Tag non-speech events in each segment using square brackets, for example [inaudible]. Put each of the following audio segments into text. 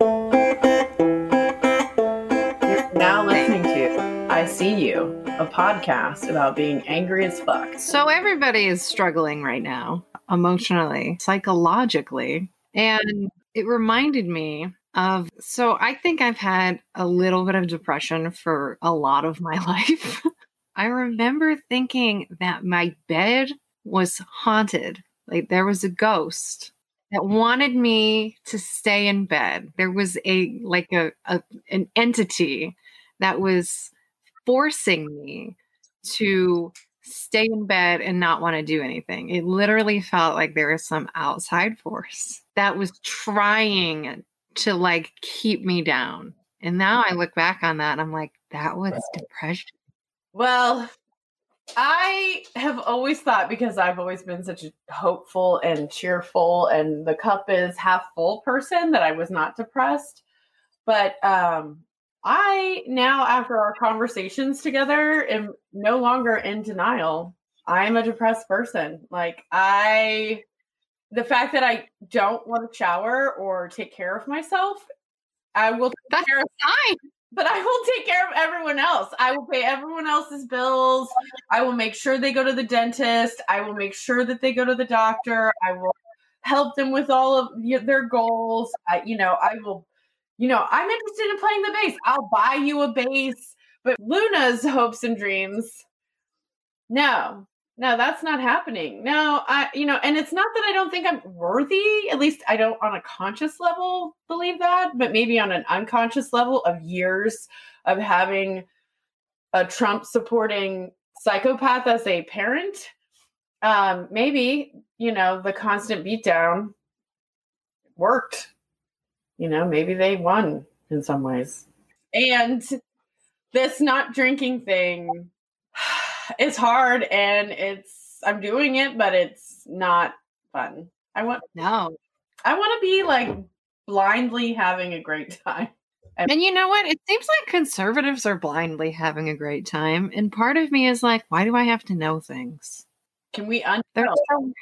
You're now listening to I See You, a podcast about being angry as fuck. So everybody is struggling right now, emotionally, psychologically. And it reminded me of so I think I've had a little bit of depression for a lot of my [laughs] life. I remember thinking that my bed was haunted, like there was a ghost that wanted me to stay in bed. There was a like a, a an entity that was forcing me to stay in bed and not want to do anything. It literally felt like there was some outside force that was trying to like keep me down. And now I look back on that and I'm like, that was depression. Well, I have always thought because I've always been such a hopeful and cheerful and the cup is half full person that I was not depressed. But um I now after our conversations together am no longer in denial. I'm a depressed person. Like I the fact that I don't want to shower or take care of myself, I will take That's care of. But I will take care of everyone else. I will pay everyone else's bills. I will make sure they go to the dentist. I will make sure that they go to the doctor. I will help them with all of their goals. I, you know, I will, you know, I'm interested in playing the bass. I'll buy you a bass. But Luna's hopes and dreams, no, no, that's not happening. No, I, you know, and it's not that I don't think I'm worthy. At least I don't on a conscious level believe that, but maybe on an unconscious level of years of having a Trump supporting psychopath as a parent. Um, maybe, you know, the constant beatdown worked. You know, maybe they won in some ways. And this not drinking thing it's hard and it's I'm doing it, but it's not fun. I want No. I want to be like blindly having a great time. And you know what? It seems like conservatives are blindly having a great time. And part of me is like, why do I have to know things? Can we un- They're so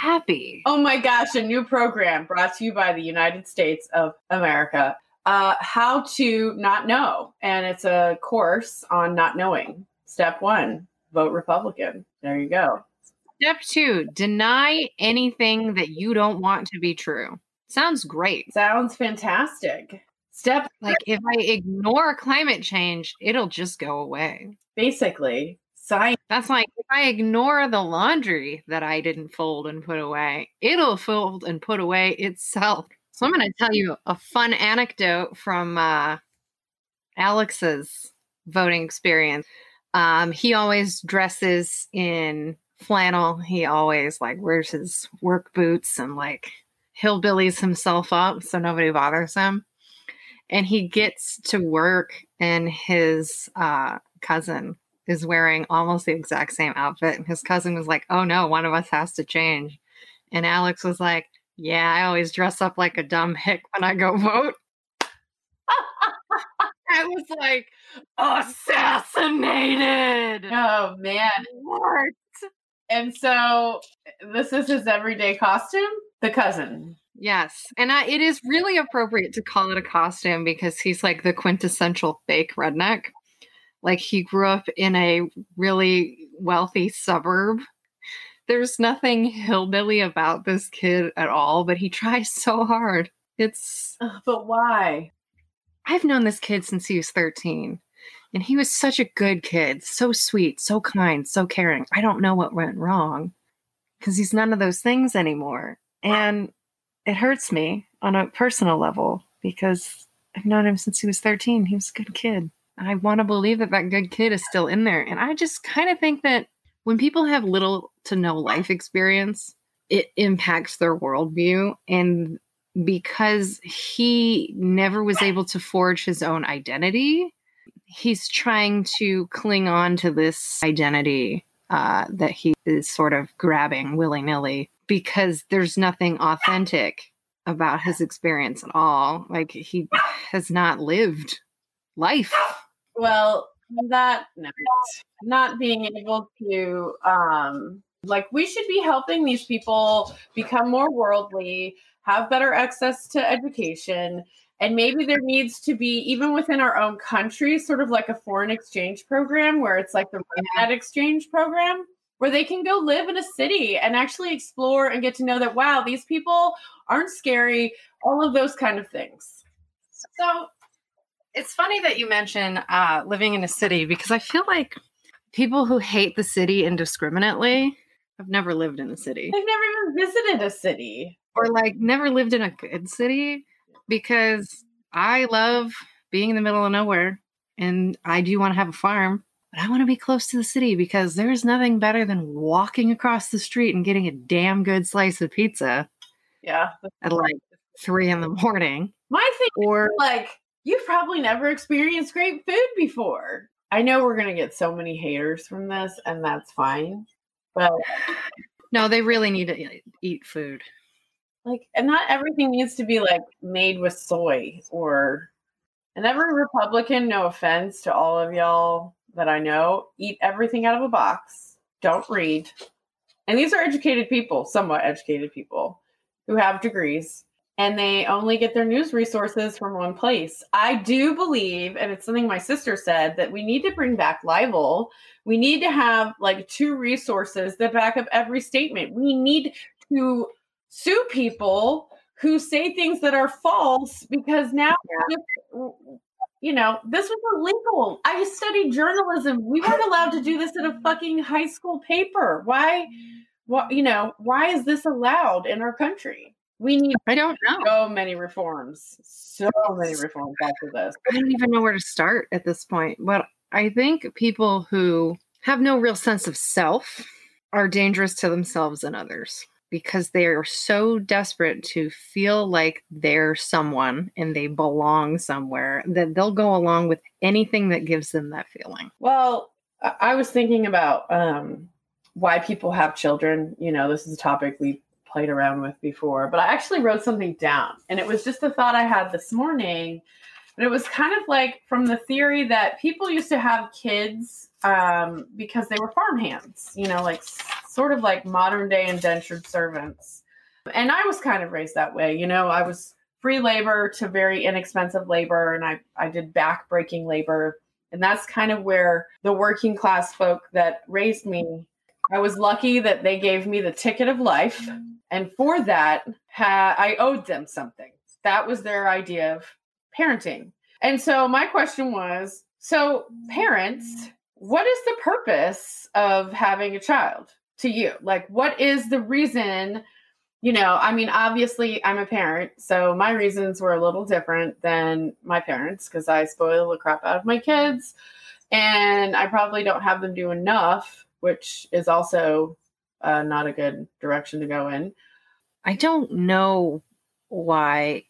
happy. Oh my gosh, a new program brought to you by the United States of America. Uh, how to not know. And it's a course on not knowing. Step one, vote Republican. There you go. Step two, deny anything that you don't want to be true. Sounds great. Sounds fantastic. Step Like if I ignore climate change, it'll just go away. basically science. That's like if I ignore the laundry that I didn't fold and put away, it'll fold and put away itself. So I'm going to tell you a fun anecdote from uh, Alex's voting experience. Um, he always dresses in flannel. He always like wears his work boots and like hillbillies himself up so nobody bothers him. And he gets to work and his uh, cousin is wearing almost the exact same outfit. And his cousin was like, Oh no, one of us has to change. And Alex was like, Yeah, I always dress up like a dumb hick when I go vote. [laughs] I was like, assassinated. Oh man. What? And so this is his everyday costume? The cousin. Yes. And I, it is really appropriate to call it a costume because he's like the quintessential fake redneck. Like he grew up in a really wealthy suburb. There's nothing hillbilly about this kid at all, but he [laughs] tries so hard. It's, But why? I've known this kid since he was 13, and he was such a good kid, so sweet, so kind, so caring. I don't know what went wrong because he's none of those things anymore. And it hurts me on a personal level because I've known him since he was 13. He was a good kid. I want to believe that that good kid is still in there. And I just kind of think that when people have little to no life experience, it impacts their worldview. And because he never was able to forge his own identity, he's trying to cling on to this identity uh, that he is sort of grabbing willy nilly because there's nothing authentic about his experience at all. Like he has not lived life. Well, that note, not being able to um like we should be helping these people become more worldly, have better access to education, And maybe there needs to be, even within our own country, sort of like a foreign exchange program where it's like the Red exchange program, where they can go live in a city and actually explore and get to know that, wow, these people aren't scary, all of those kind of things. So it's funny that you mention uh, living in a city because I feel like people who hate the city indiscriminately have never lived in a city. I've never even visited a city. Or like never lived in a good city because I love being in the middle of nowhere and I do want to have a farm, but I want to be close to the city because there's nothing better than walking across the street and getting a damn good slice of pizza. Yeah. At like three in the morning. My thing or like you've probably never experienced great food before. I know we're gonna get so many haters from this, and that's fine. But no, they really need to eat food. Like, and not everything needs to be like made with soy or. And every Republican, no offense to all of y'all that I know, eat everything out of a box. Don't read. And these are educated people, somewhat educated people who have degrees and they only get their news resources from one place. I do believe, and it's something my sister said, that we need to bring back libel. We need to have like two resources that back up every statement. We need to sue people who say things that are false because now, yeah. you know, this was illegal. I studied journalism. We weren't allowed to do this in a fucking high school paper. Why? What, you know, why is this allowed in our country? We need I don't know. So many reforms. So many reforms after this. I don't even know where to start at this point. But I think people who have no real sense of self are dangerous to themselves and others because they are so desperate to feel like they're someone and they belong somewhere that they'll go along with anything that gives them that feeling. Well, I was thinking about um, why people have children. You know, this is a topic we played around with before, but I actually wrote something down and it was just a thought I had this morning. But it was kind of like from the theory that people used to have kids um, because they were farm hands, you know, like sort of like modern day indentured servants. And I was kind of raised that way. You know, I was free labor to very inexpensive labor and I, I did back breaking labor. And that's kind of where the working class folk that raised me I was lucky that they gave me the ticket of life. And for that, ha- I owed them something. That was their idea of parenting. And so my question was so, parents, mm-hmm. what is the purpose of having a child to you? Like, what is the reason? You know, I mean, obviously, I'm a parent, so my reasons were a little different than my parents because I spoil the crap out of my kids. And I probably don't have them do enough which is also uh, not a good direction to go in. I don't know why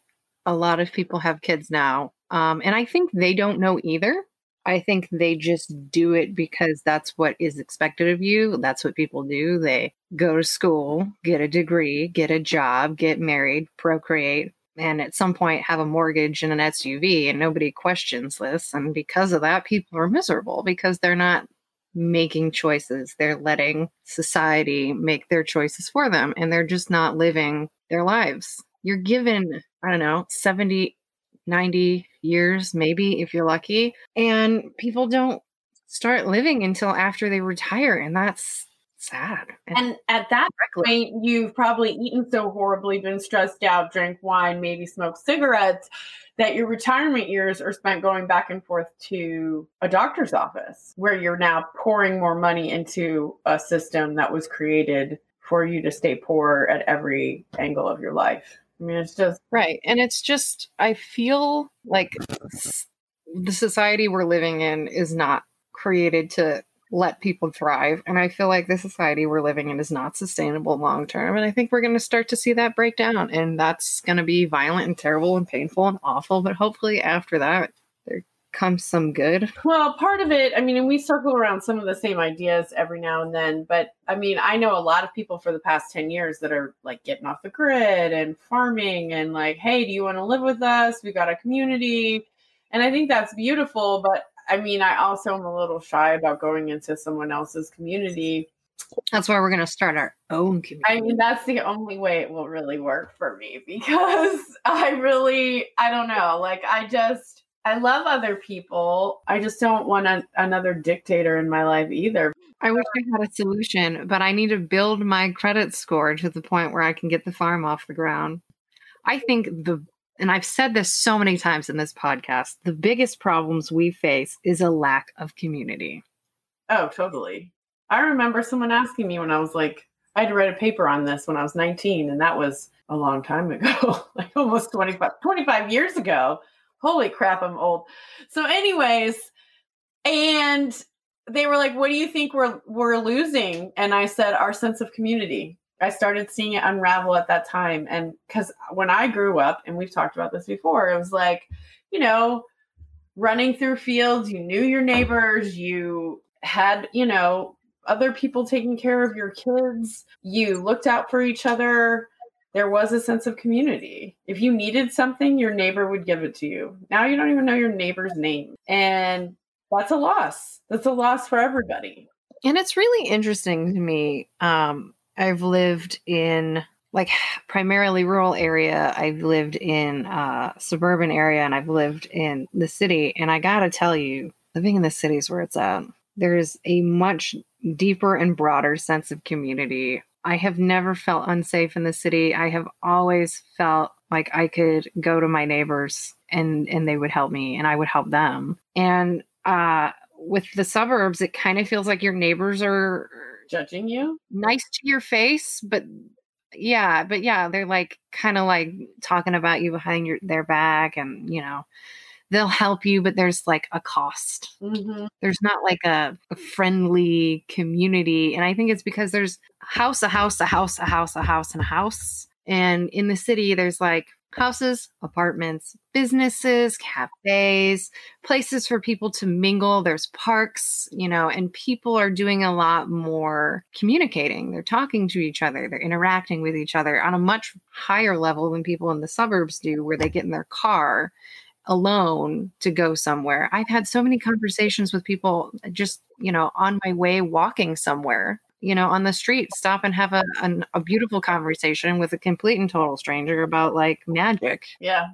a lot of people have kids now. Um, and I think they don't know either. I think they just do it because that's what is expected of you. That's what people do. They go to school, get a degree, get a job, get married, procreate, and at some point have a mortgage and an SUV, and nobody questions this. And because of that, people are miserable because they're not making choices. They're letting society make their choices for them and they're just not living their lives. You're given, I don't know, 70, 90 years, maybe if you're lucky. And people don't start living until after they retire. And that's sad. And, and at that point, you've probably eaten so horribly, been stressed out, drank wine, maybe smoked cigarettes that your retirement years are spent going back and forth to a doctor's office where you're now pouring more money into a system that was created for you to stay poor at every angle of your life. I mean, it's just right. And it's just, I feel like the society we're living in is not created to let people thrive. And I feel like the society we're living in is not sustainable long term. And I think we're going to start to see that break down. And that's going to be violent and terrible and painful and awful. But hopefully, after that, there comes some good. Well, part of it, I mean, and we circle around some of the same ideas every now and then. But I mean, I know a lot of people for the past 10 years that are like getting off the grid and farming and like, hey, do you want to live with us? We've got a community. And I think that's beautiful. But I mean, I also am a little shy about going into someone else's community That's why we're going to start our own community. I mean, that's the only way it will really work for me [laughs] because I really, I don't know. Like, I just, I love other people. I just don't want a, another dictator in my life either. I wish I had a solution, but I need to build my credit score to the point where I can get the farm off the ground. I think the, and I've said this so many times in this podcast, the biggest problems we face is a lack of community. Oh, totally. I remember someone asking me when I was like, I had to write a paper on this when I was 19, and that was a long time ago, [laughs] like almost 25, 25 years ago. Holy crap, I'm old. So, anyways, and they were like, "What do you think we're we're losing?" And I said, "Our sense of community." I started seeing it unravel at that time, and because when I grew up, and we've talked about this before, it was like, you know, running through fields. You knew your neighbors. You had, you know, other people taking care of your kids. You looked out for each other. There was a sense of community. If you needed something, your neighbor would give it to you. Now you don't even know your neighbor's name. And that's a loss. That's a loss for everybody. And it's really interesting to me. Um, I've lived in like primarily rural area. I've lived in uh, suburban area, and I've lived in the city. And I gotta tell you, living in the city is where it's at. There's a much deeper and broader sense of community. I have never felt unsafe in the city. I have always felt like I could go to my neighbors and and they would help me and I would help them. And uh with the suburbs it kind of feels like your neighbors are judging you. Nice to your face, but yeah, but yeah, they're like kind of like talking about you behind your their back and you know they'll help you, but there's like a cost. Mm-hmm. There's not like a, a, friendly community. And I think it's because there's house, a house, a house, a house, a house, and a house. And in the city, there's like houses, apartments, businesses, cafes, places for people to mingle. There's parks, you know, and people are doing a lot more communicating. They're talking to each other, they're interacting with each other on a much higher level than people in the suburbs do, where they get in their car alone to go somewhere. I've had so many conversations with people just, you know, on my way walking somewhere, you know, on the street, stop and have a, an, a beautiful conversation with a complete and total stranger about like magic. Yeah.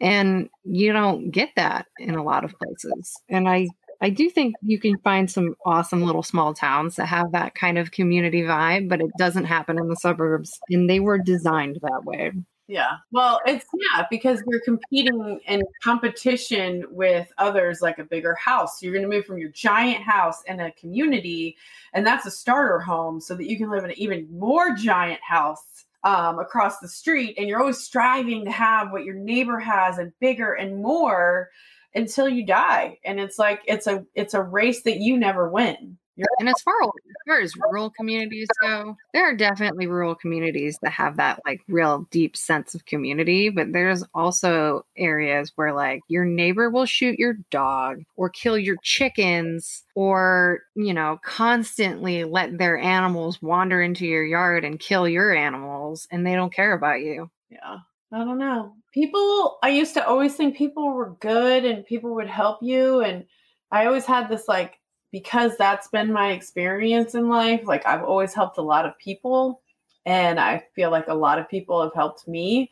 And you don't get that in a lot of places. And I, I do think you can find some awesome little small towns that have that kind of community vibe, but it doesn't happen in the suburbs. And they were designed that way. Yeah. Well, it's yeah, because you're competing in competition with others like a bigger house. You're going to move from your giant house in a community, and that's a starter home so that you can live in an even more giant house um, across the street. And you're always striving to have what your neighbor has and bigger and more until you die. And it's like it's a it's a race that you never win. And as far, as far as rural communities go, there are definitely rural communities that have that like real deep sense of community. But there's also areas where like your neighbor will shoot your dog or kill your chickens or, you know, constantly let their animals wander into your yard and kill your animals and they don't care about you. Yeah. I don't know. People, I used to always think people were good and people would help you. And I always had this like because that's been my experience in life, like I've always helped a lot of people and I feel like a lot of people have helped me.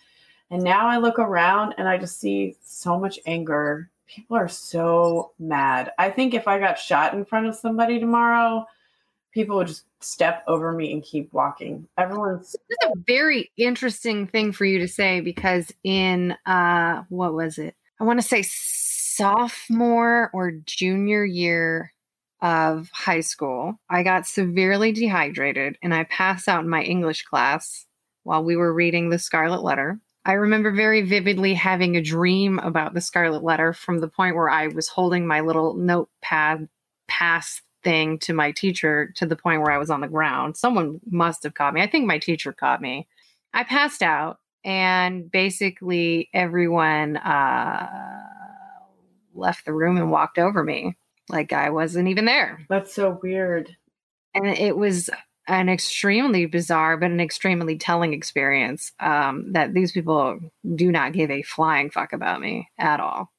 And now I look around and I just see so much anger. People are so mad. I think if I got shot in front of somebody tomorrow, people would just step over me and keep walking. Everyone's This is a very interesting thing for you to say because in uh what was it? I want to say sophomore or junior year of high school, I got severely dehydrated and I passed out in my English class while we were reading The Scarlet Letter. I remember very vividly having a dream about the Scarlet Letter from the point where I was holding my little notepad pass thing to my teacher to the point where I was on the ground. Someone must have caught me. I think my teacher caught me. I passed out, and basically everyone uh, left the room and walked over me like I wasn't even there. That's so weird. And it was an extremely bizarre but an extremely telling experience um, that these people do not give a flying fuck about me at all.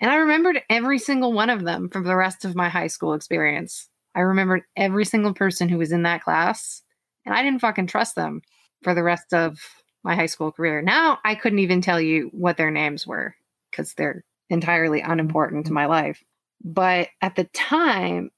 And I remembered every single one of them from the rest of my high school experience. I remembered every single person who was in that class, and I didn't fucking trust them for the rest of my high school career. Now I couldn't even tell you what their names were because they're entirely unimportant to my life. But at the time,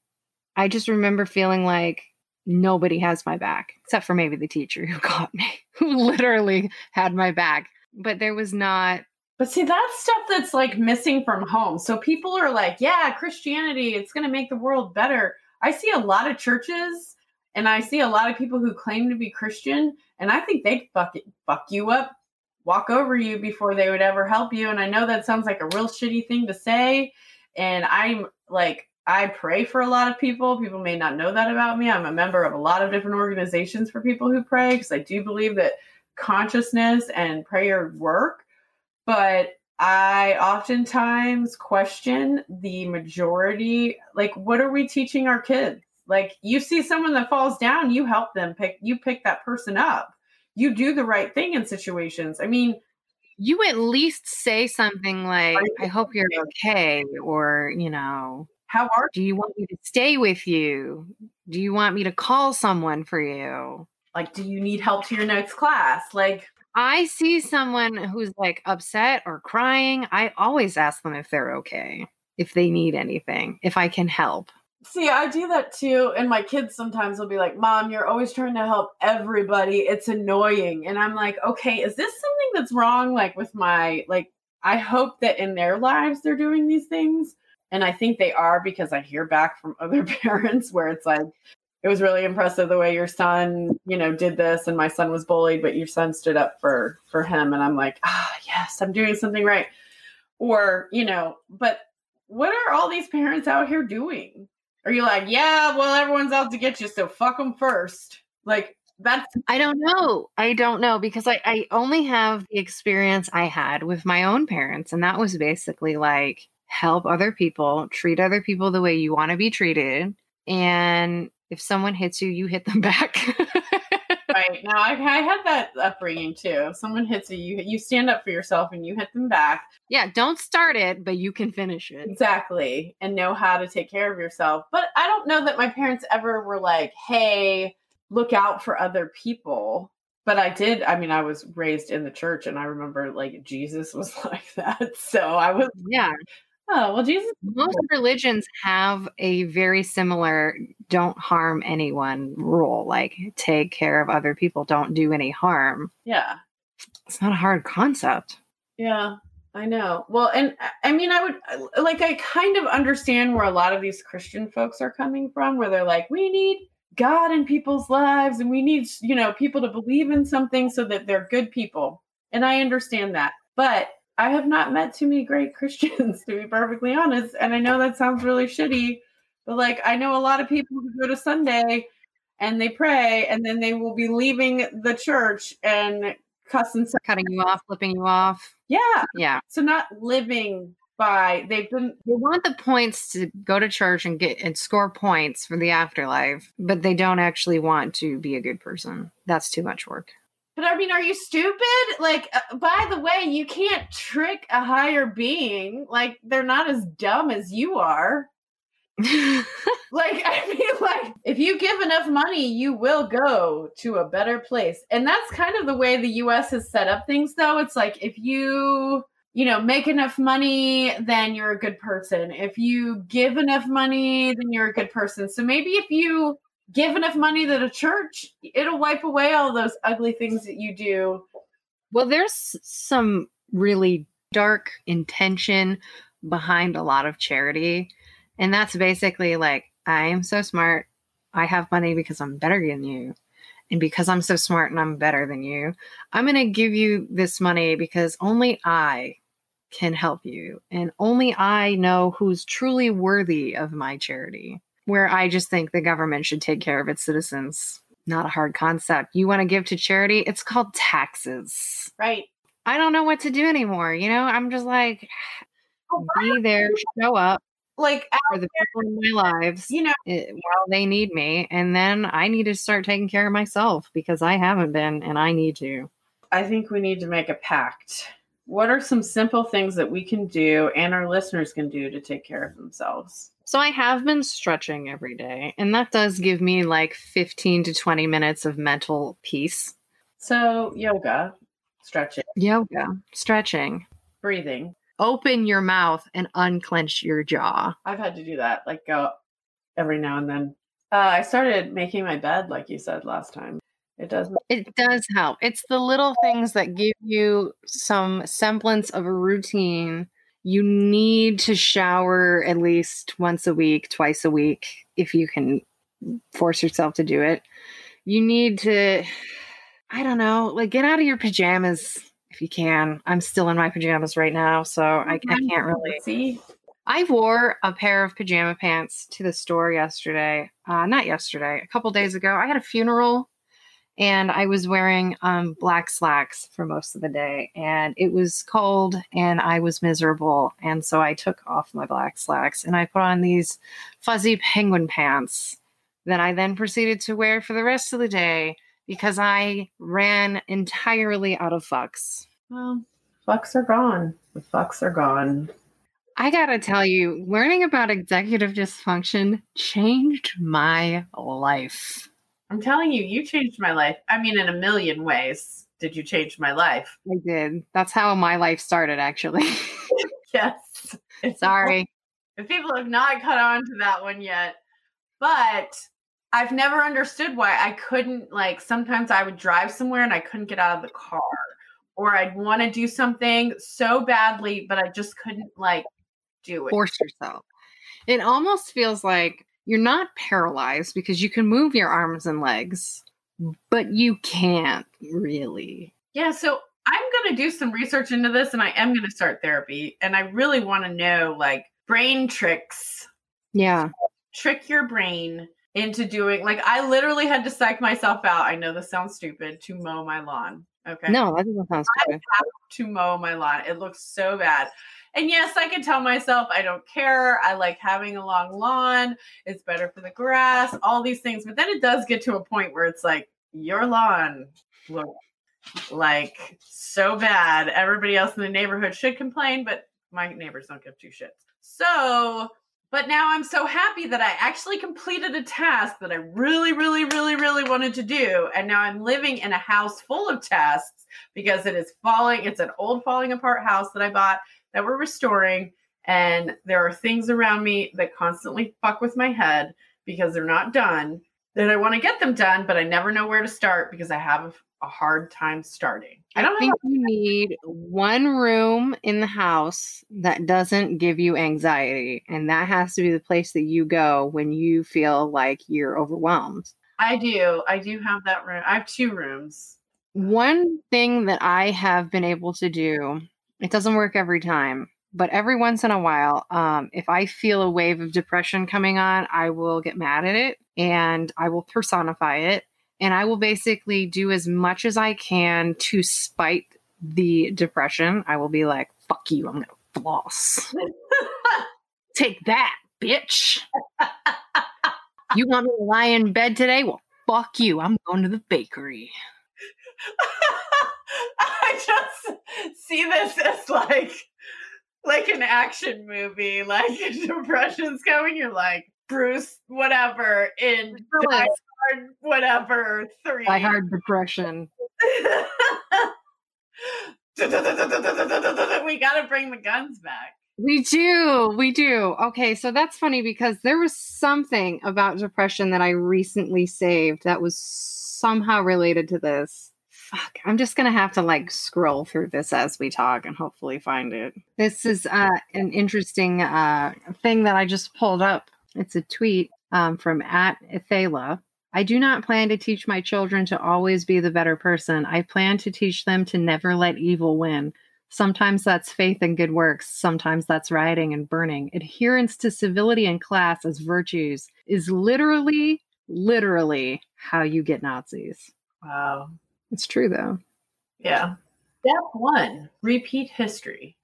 I just remember feeling like nobody has my back except for maybe the teacher who [laughs] caught me, who literally had my back. But there was not. But see, that's stuff that's like missing from home. So people are like, yeah, Christianity, it's going to make the world better. I see a lot of churches and I see a lot of people who claim to be Christian, and I think they'd fuck, it, fuck you up, walk over you before they would ever help you. And I know that sounds like a real shitty thing to say. And I'm like, I pray for a lot of people. People may not know that about me. I'm a member of a lot of different organizations for people who pray because I do believe that consciousness and prayer work. But I oftentimes question the majority. Like, what are we teaching our kids? Like, you see someone that falls down, you help them pick, you pick that person up. You do the right thing in situations. I mean, you at least say something like, I hope you're okay, or, you know, how are do you want me to stay with you? Do you want me to call someone for you? Like, do you need help to your next class? Like, I see someone who's like upset or crying. I always ask them if they're okay, if they need anything, if I can help. See, I do that too. And my kids sometimes will be like, Mom, you're always trying to help everybody. It's annoying. And I'm like, okay, is this something that's wrong? Like with my, like, I hope that in their lives they're doing these things. And I think they are because I hear back from [laughs] other parents where it's like, it was really impressive the way your son, you know, did this and my son was bullied, but your son stood up for for him. And I'm like, ah, oh, yes, I'm doing something right. Or, you know, but what are all these parents out here doing? Are you like, yeah, well, everyone's out to get you, so fuck them first? Like, that's I don't know. I don't know because I, I only have the experience I had with my own parents, and that was basically like help other people, treat other people the way you want to be treated, and if someone hits you, you hit them [laughs] back. Right now, I, I, had that upbringing too. If someone hits you, you you stand up for yourself and you hit them back. Yeah, don't start it, but you can finish it. Exactly, and know how to take care of yourself. But I don't know that my parents ever were like, "Hey, look out for other people." But I did. I mean, I was raised in the church, and I remember like Jesus was [laughs] like that. So I was, yeah. Oh, well, Jesus. Most religions have a very similar don't harm anyone rule, like take care of other people, don't do any harm. Yeah. It's not a hard concept. Yeah, I know. Well, and uh, I mean, I would uh, like, I kind of understand where a lot of these Christian folks are coming from, where they're like, we need God in people's lives and we need, you know, people to believe in something so that they're good people. And I understand that. But I have not met too many great [laughs] Christians, to be perfectly honest. And I know that sounds really shitty, but like I know a lot of people who go to Sunday and they pray and then they will be leaving the church and cussing cutting you off, flipping you off. Yeah. Yeah. So not living by they've been they want the points to go to church and get and score points for the afterlife, but they don't actually want to be a good person. That's too much work. But I mean, are you stupid? Like, uh, by the way, you can't trick a higher being. Like, they're not as dumb as you are. [laughs] like, I mean, like, if you give enough money, you will go to a better place. And that's kind of the way the US has set up things, though. It's like, if you, you know, make enough money, then you're a good person. If you give enough money, then you're a good person. So maybe if you give enough money to the church, it'll wipe away all those ugly things that you do. Well, there's some really dark intention behind a lot of charity. And that's basically like, I am so smart. I have money because I'm better than you. And because I'm so smart and I'm better than you, I'm going to give you this money because only I can help you. And only I know who's truly worthy of my charity where I just think the government should take care of its citizens. Not a hard concept. You want to give to charity? It's called taxes. Right. I don't know what to do anymore. You know, I'm just like, [sighs] oh, be there, show up. Like for the people in my lives, you know, it, while they need me, and then I need to start taking care of myself because I haven't been, and I need to. I think we need to make a pact. What are some simple things that we can do and our listeners can do to take care of themselves? So I have been stretching every day, and that does give me like 15 to 20 minutes of mental peace. So, yoga, stretching, Yoga, stretching. breathing. Open your mouth and unclench your jaw. I've had to do that, like go every now and then. Uh, I started making my bed, like you said last time. It does. It does help. It's the little things that give you some semblance of a routine. You need to shower at least once a week, twice a week, if you can force yourself to do it. You need to, I don't know, like get out of your pajamas if you can. I'm still in my pajamas right now, so I, I can't really. see. I wore a pair of pajama pants to the store yesterday. Uh, not yesterday, a couple days ago. I had a funeral and I was wearing um, black slacks for most of the day. And it was cold and I was miserable. And so I took off my black slacks and I put on these fuzzy penguin pants that I then proceeded to wear for the rest of the day because I ran entirely out of fucks. Well, fucks are gone. The fucks are gone. I gotta tell you, learning about executive dysfunction changed my life. I'm telling you, you changed my life. I mean, in a million ways, did you change my life? I did. That's how my life started, actually. [laughs] [laughs] Yes. Sorry. If people have not caught on to that one yet, but I've never understood why I couldn't, like, sometimes I would drive somewhere and I couldn't get out of the car, or I'd want to do something so badly, but I just couldn't, like, do it. Force yourself. It almost feels like you're not paralyzed because you can move your arms and legs, but you can't really. Yeah, so I'm going to do some research into this and I am going to start therapy. And I really want to know like brain tricks, Yeah. trick your brain into doing like I literally had to psych myself out. I know this sounds stupid to mow my lawn. Okay. No, that doesn't sound I stupid. have to mow my lawn. It looks so bad. And yes, I can tell myself I don't care. I like having a long lawn. It's better for the grass, all these things. But then it does get to a point where it's like, your lawn looks like so bad. Everybody else in the neighborhood should complain, but my neighbors don't give two shits. So, but now I'm so happy that I actually completed a task that I really, really, really, really wanted to do. And now I'm living in a house full of tasks because it is falling. It's an old falling apart house that I bought that we're restoring. And there are things around me that constantly fuck with my head because they're not done. That I want to get them done, but I never know where to start because I have a hard time starting. I don't think know. you need one room in the house that doesn't give you anxiety. And that has to be the place that you go when you feel like you're overwhelmed. I do. I do have that room. I have two rooms. One thing that I have been able to do, it doesn't work every time, but every once in a while, um, if I feel a wave of depression coming on, I will get mad at it and I will personify it. And I will basically do as much as I can to spite the depression. I will be like, fuck you, I'm going to floss. [laughs] Take that, bitch. you want me to lie in bed today? Well, fuck you. I'm going to the bakery. [laughs] [laughs] I just see this as like like an action movie, like [laughs] depression's coming. You're like Bruce, whatever in Die Hard, whatever three. Die hard depression. [laughs] we gotta bring the guns back. We do. We do. Okay, so that's funny because there was something about depression that I recently saved that was somehow related to this. Fuck, I'm just to have to like scroll through this as we talk and hopefully find it. This is uh, an interesting uh, thing that I just pulled up. It's a tweet um, from at Ethala. I do not plan to teach my children to always be the better person. I plan to teach them to never let evil win. Sometimes that's faith and good works. Sometimes that's rioting and burning. Adherence to civility and class as virtues is literally, literally how you get Nazis. Wow. It's true though. Yeah. Step one, repeat history.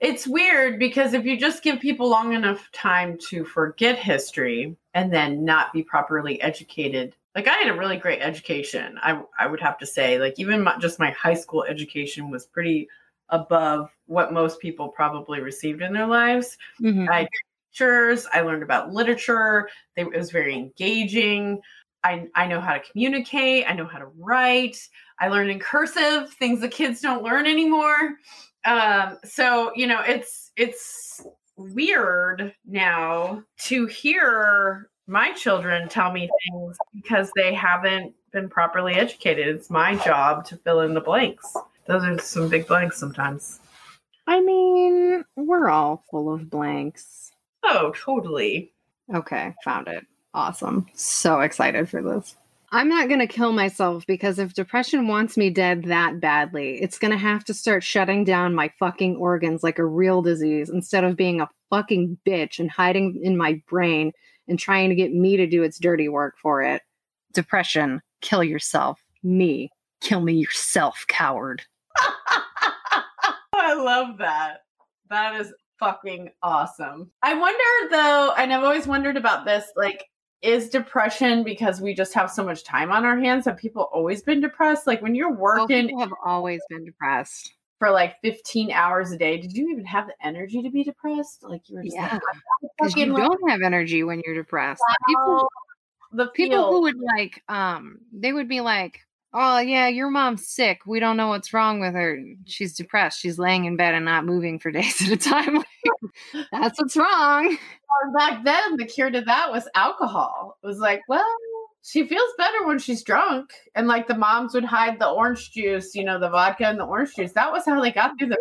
It's weird because if you just give people long enough time to forget history and then not be properly educated, like I had a really great education. I I would have to say, like even my, just my high school education was pretty above what most people probably received in their lives. Mhm. I pictures. I learned about literature. They, it was very engaging. I, I know how to communicate. I know how to write. I learned in cursive things the kids don't learn anymore. Um, so you know, it's it's weird now to hear my children tell me things because they haven't been properly educated. It's my job to fill in the blanks. Those are some big blanks sometimes. I mean, we're all full of blanks. Oh, totally. Okay, found it. Awesome. So excited for this. I'm not going to kill myself because if depression wants me dead that badly, it's going to have to start shutting down my fucking organs like a real disease instead of being a fucking bitch and hiding in my brain and trying to get me to do its dirty work for it. Depression, kill yourself. Me, kill me yourself, coward. [laughs] I love that. That is fucking awesome. I wonder though, and I've always wondered about this like, is depression because we just have so much time on our hands? Have people always been depressed? Like when you're working, have always been depressed for like 15 hours a day. Did you even have the energy to be depressed? Like you were just yeah, like, you like, don't have energy when you're depressed. wow, People, the people who would like, um, they would be like, "Oh yeah, your mom's sick. We don't know what's wrong with her. She's depressed. She's laying in bed and not moving for [laughs] days at a time. [laughs] That's what's wrong." Back then the cure to that was alcohol. It was like, well, she feels better when she's drunk. And like the moms would hide the orange juice, you know, the vodka and the orange juice. That was how they got through the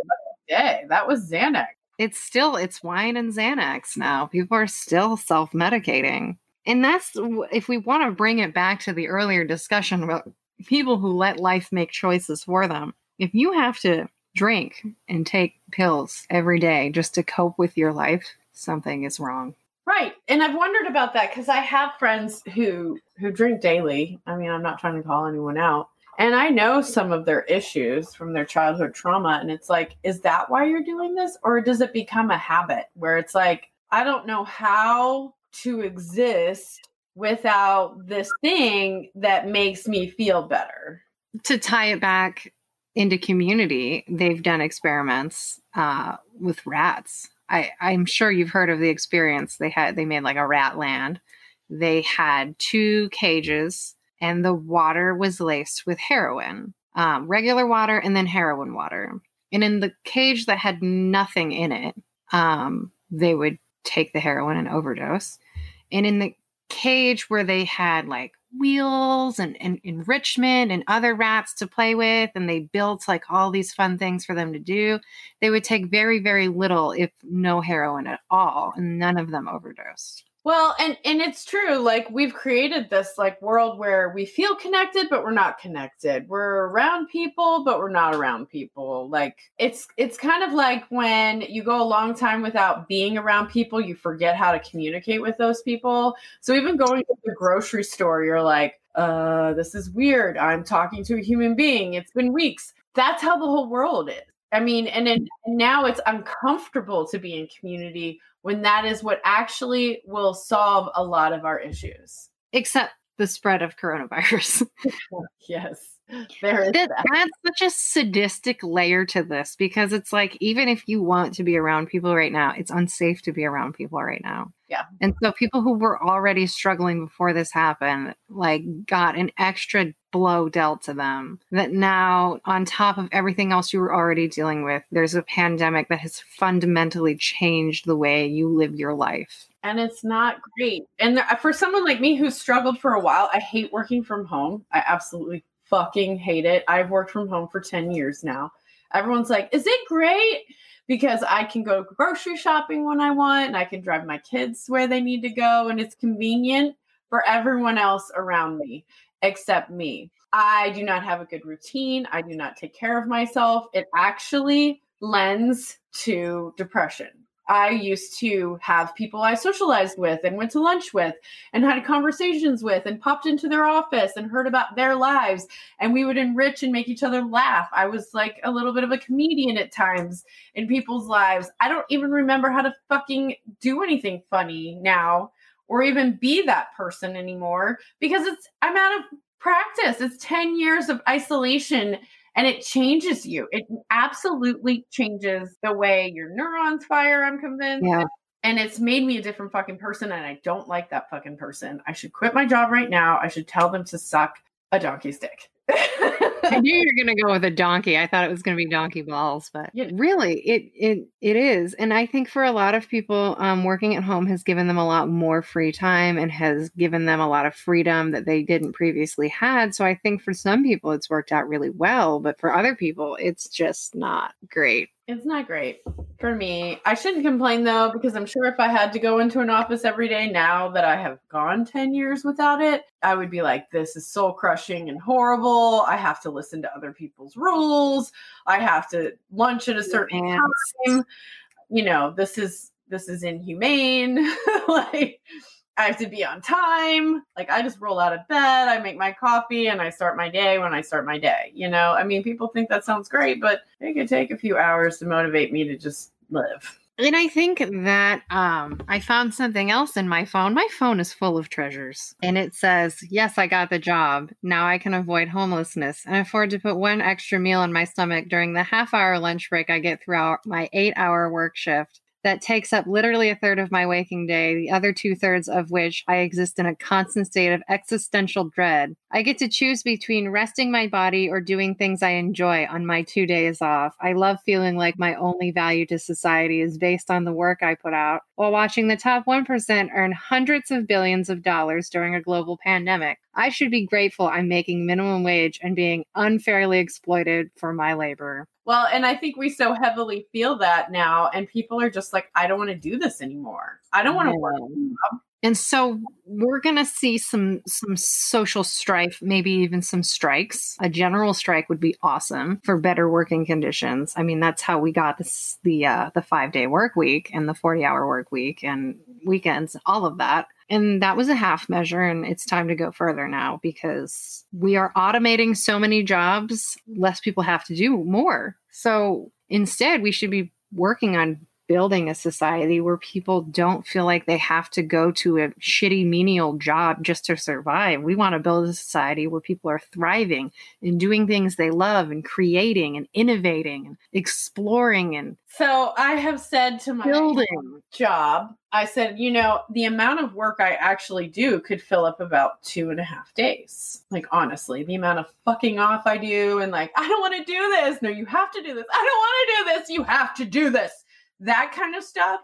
day. That was Xanax. It's still it's wine and Xanax now. People are still self-medicating. And that's if we want to bring it back to the earlier discussion about people who let life make choices for them. If you have to drink and take pills every day just to cope with your life, something is wrong. Right. And I've wondered about that because I have friends who who drink daily. I mean, I'm not trying to call anyone out. And I know some of their issues from their childhood trauma. And it's like, is that why you're doing this? Or does it become a habit where it's like, I don't know how to exist without this thing that makes me feel better? To tie it back into community, they've done experiments uh, with rats. I, I'm sure you've heard of the experience. They had they made like a rat land. They had two cages, and the water was laced with heroin, um, regular water, and then heroin water. And in the cage that had nothing in it, um, they would take the heroin and overdose. And in the cage where they had like wheels and, and enrichment and other rats to play with, and they built like all these fun things for them to do, they would take very, very little, if no heroin at all, and none of them overdosed. Well, and and it's true. Like we've created this like world where we feel connected, but we're not connected. We're around people, but we're not around people. Like it's it's kind of like when you go a long time without being around people, you forget how to communicate with those people. So even going to the grocery store, you're like, uh, this is weird. I'm talking to a human being. It's been weeks. That's how the whole world is. I mean, and, and now it's uncomfortable to be in community when that is what actually will solve a lot of our issues. Except the spread of coronavirus. [laughs] yes. There is that, that. That's such a sadistic layer to this because it's like, even if you want to be around people right now, it's unsafe to be around people right now. Yeah. And so people who were already struggling before this happened, like, got an extra blow dealt to them that now, on top of everything else you were already dealing with, there's a pandemic that has fundamentally changed the way you live your life. And it's not great. And there, for someone like me who struggled for a while, I hate working from home. I absolutely fucking hate it. I've worked from home for 10 years now. Everyone's like, is it great? Because I can go grocery shopping when I want and I can drive my kids where they need to go and it's convenient for everyone else around me except me. I do not have a good routine. I do not take care of myself. It actually lends to depression. I used to have people I socialized with and went to lunch with and had conversations with and popped into their office and heard about their lives and we would enrich and make each other laugh. I was like a little bit of a comedian at times in people's lives. I don't even remember how to fucking do anything funny now or even be that person anymore because it's I'm out of practice. It's 10 years of isolation and it changes you. It absolutely changes the way your neurons fire, I'm convinced. Yeah. and it's made me a different fucking person and I don't like that fucking person. I should quit my job right now. I should tell them to suck a donkey stick. [laughs] I knew you were going to go with a donkey. I thought it was going to be donkey balls, but Yeah. really, it it it is. And I think for a lot of people, um, working at home has given them a lot more free time and has given them a lot of freedom that they didn't previously had. So I think for some people, it's worked out really well, but for other people, it's just not great. It's not great for me. I shouldn't complain though, because I'm sure if I had to go into an office every day now that I have gone 10 years without it, I would be like, this is soul crushing and horrible. I have to listen to other people's rules. I have to lunch at a certain And time. You know, this is this is inhumane. [laughs] like I have to be on time. Like I just roll out of bed, I make my coffee, and I start my day when I start my day. You know, I mean, people think that sounds great, but it could take a few hours to motivate me to just live. And I think that um, I found something else in my phone. My phone is full of treasures. And it says, Yes, I got the job. Now I can avoid homelessness and afford to put one extra meal in my stomach during the half hour lunch break I get throughout my eight hour work shift. That takes up literally a third of my waking day, the other two thirds of which I exist in a constant state of existential dread. I get to choose between resting my body or doing things I enjoy on my two days off. I love feeling like my only value to society is based on the work I put out, while watching the top 1% earn hundreds of billions of dollars during a global pandemic. I should be grateful I'm making minimum wage and being unfairly exploited for my labor. Well, and I think we so heavily feel that now, and people are just like, I don't want to do this anymore. I don't want to work. And so we're going to see some some social strife, maybe even some strikes. A general strike would be awesome for better working conditions. I mean, that's how we got this the uh, the five day work week and the forty hour work week and weekends, all of that. And that was a half measure, and it's time to go further now because we are automating so many jobs. Less people have to do more. So instead, we should be working on building a society where people don't feel like they have to go to a shitty menial job just to survive. We want to build a society where people are thriving and doing things they love and creating and innovating and exploring and So I have said to my building. job, I said, you know, the amount of work I actually do could fill up about two and a half days. Like, honestly, the amount of fucking off I do, and like, I don't want to do this. No, you have to do this. I don't want to do this. You have to do this. That kind of stuff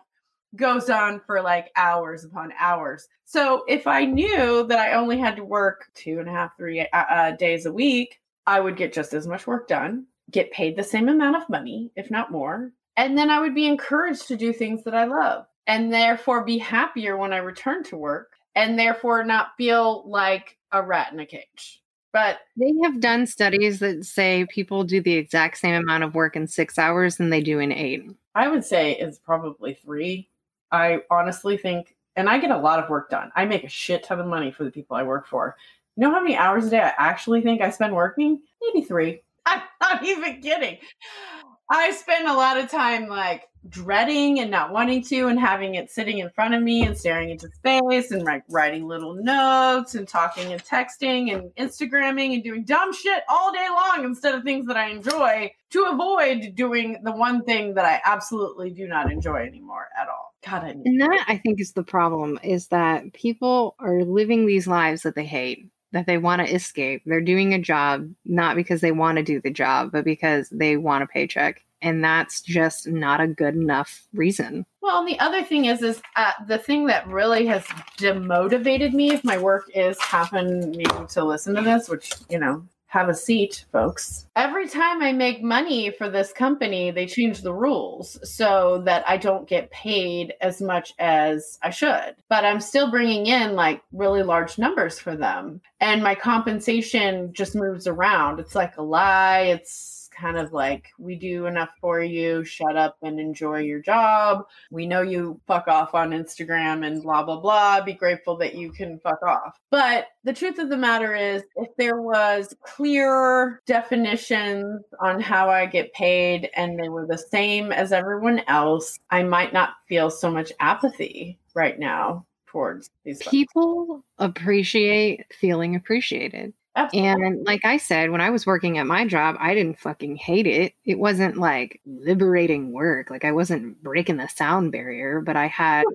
goes on for like hours upon hours. So if I knew that I only had to work two and a half, three uh, uh, days a week, I would get just as much work done, get paid the same amount of money, if not more. And then I would be encouraged to do things that I love and therefore be happier when I return to work and therefore not feel like a rat in a cage. But They have done studies that say people do the exact same amount of work in six hours than they do in eight. I would say it's probably three. I honestly think, and I get a lot of work done. I make a shit ton of money for the people I work for. You know how many hours a day I actually think I spend working? Maybe three. [laughs] I'm not even kidding. I spend a lot of time like dreading and not wanting to, and having it sitting in front of me and staring into space, and like writing little notes and talking and texting and Instagramming and doing dumb shit all day long instead of things that I enjoy to avoid doing the one thing that I absolutely do not enjoy anymore at all. God, I And that I think is the problem is that people are living these lives that they hate, that they want to escape. They're doing a job not because they want to do the job, but because they want a paycheck. And that's just not a good enough reason. Well, and the other thing is, is uh, the thing that really has demotivated me if my work is happening me to listen to this, which you know, have a seat, folks. Every time I make money for this company, they change the rules so that I don't get paid as much as I should. But I'm still bringing in like really large numbers for them, and my compensation just moves around. It's like a lie. It's kind of like we do enough for you shut up and enjoy your job we know you fuck off on instagram and blah blah blah be grateful that you can fuck off but the truth of the matter is if there was clear definitions on how i get paid and they were the same as everyone else i might not feel so much apathy right now towards these folks. People appreciate feeling appreciated. Absolutely. And like I said, when I was working at my job, I didn't fucking hate it. It wasn't like liberating work. Like I wasn't breaking the sound barrier, but I had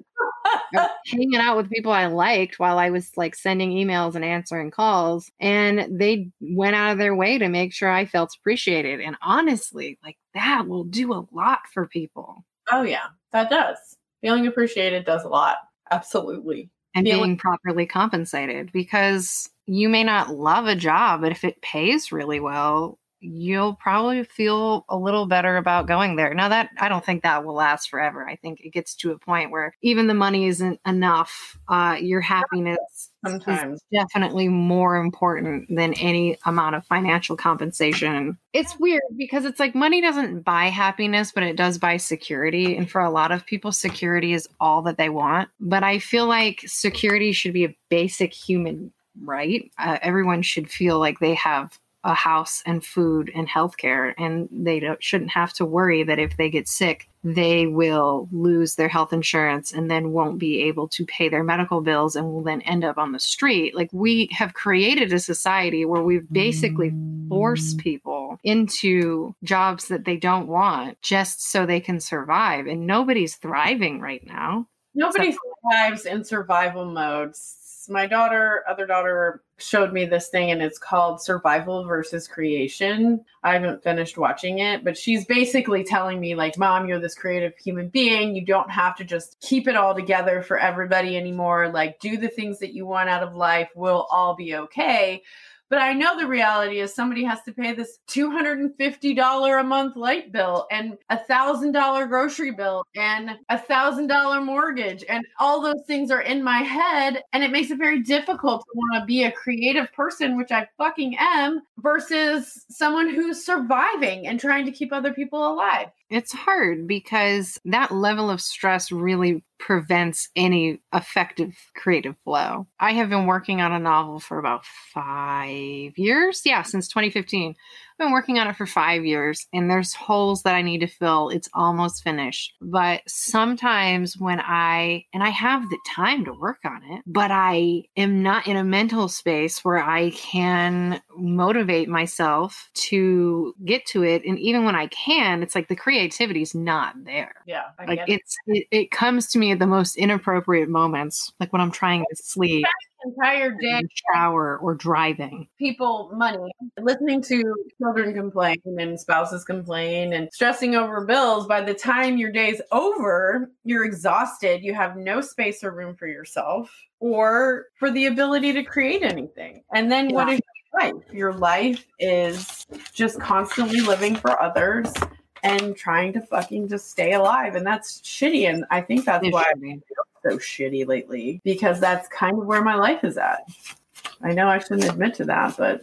[laughs] hanging out with people I liked while I was like sending emails and answering calls. And they went out of their way to make sure I felt appreciated. And honestly, like that will do a lot for people. Oh yeah, that does. Feeling appreciated does a lot. Absolutely. And Feeling- being properly compensated because you may not love a job, but if it pays really well, you'll probably feel a little better about going there. Now that I don't think that will last forever. I think it gets to a point where even the money isn't enough. Uh, your happiness Sometimes. is definitely more important than any amount of financial compensation. It's weird because it's like money doesn't buy happiness, but it does buy security. And for a lot of people, security is all that they want. But I feel like security should be a basic human right. Uh, everyone should feel like they have a house and food and healthcare, and they don't, shouldn't have to worry that if they get sick, they will lose their health insurance and then won't be able to pay their medical bills and will then end up on the street. Like we have created a society where we've basically forced people into jobs that they don't want just so they can survive, and nobody's thriving right now. Nobody survives in survival modes. My daughter, other daughter, showed me this thing and it's called Survival versus Creation. I haven't finished watching it, but she's basically telling me, like, Mom, you're this creative human being. You don't have to just keep it all together for everybody anymore. Like, do the things that you want out of life. We'll all be okay. But I know the reality is somebody has to pay this $250 a month light bill and a $1,000 grocery bill and a $1,000 mortgage. And all those things are in my head. And it makes it very difficult to want to be a creative person, which I fucking am, versus someone who's surviving and trying to keep other people alive. It's hard because that level of stress really prevents any effective creative flow. I have been working on a novel for about five years. Yeah, since 2015. Been working on it for five years and there's holes that I need to fill. It's almost finished. But sometimes when I, and I have the time to work on it, but I am not in a mental space where I can motivate myself to get to it. And even when I can, it's like the creativity is not there. Yeah. I Like get it. it's, it, it comes to me at the most inappropriate moments, like when I'm trying to sleep, entire day shower, or driving. people money, listening to children complain and spouses complain and stressing over bills. By the time your day's over, you're exhausted. You have no space or room for yourself or for the ability to create anything. And then what Yeah. is your life? Your life is just constantly living for others and trying to fucking just stay alive. And that's shitty. And I think that's why. So shitty lately because that's kind of where my life is at. I know I shouldn't admit to that, but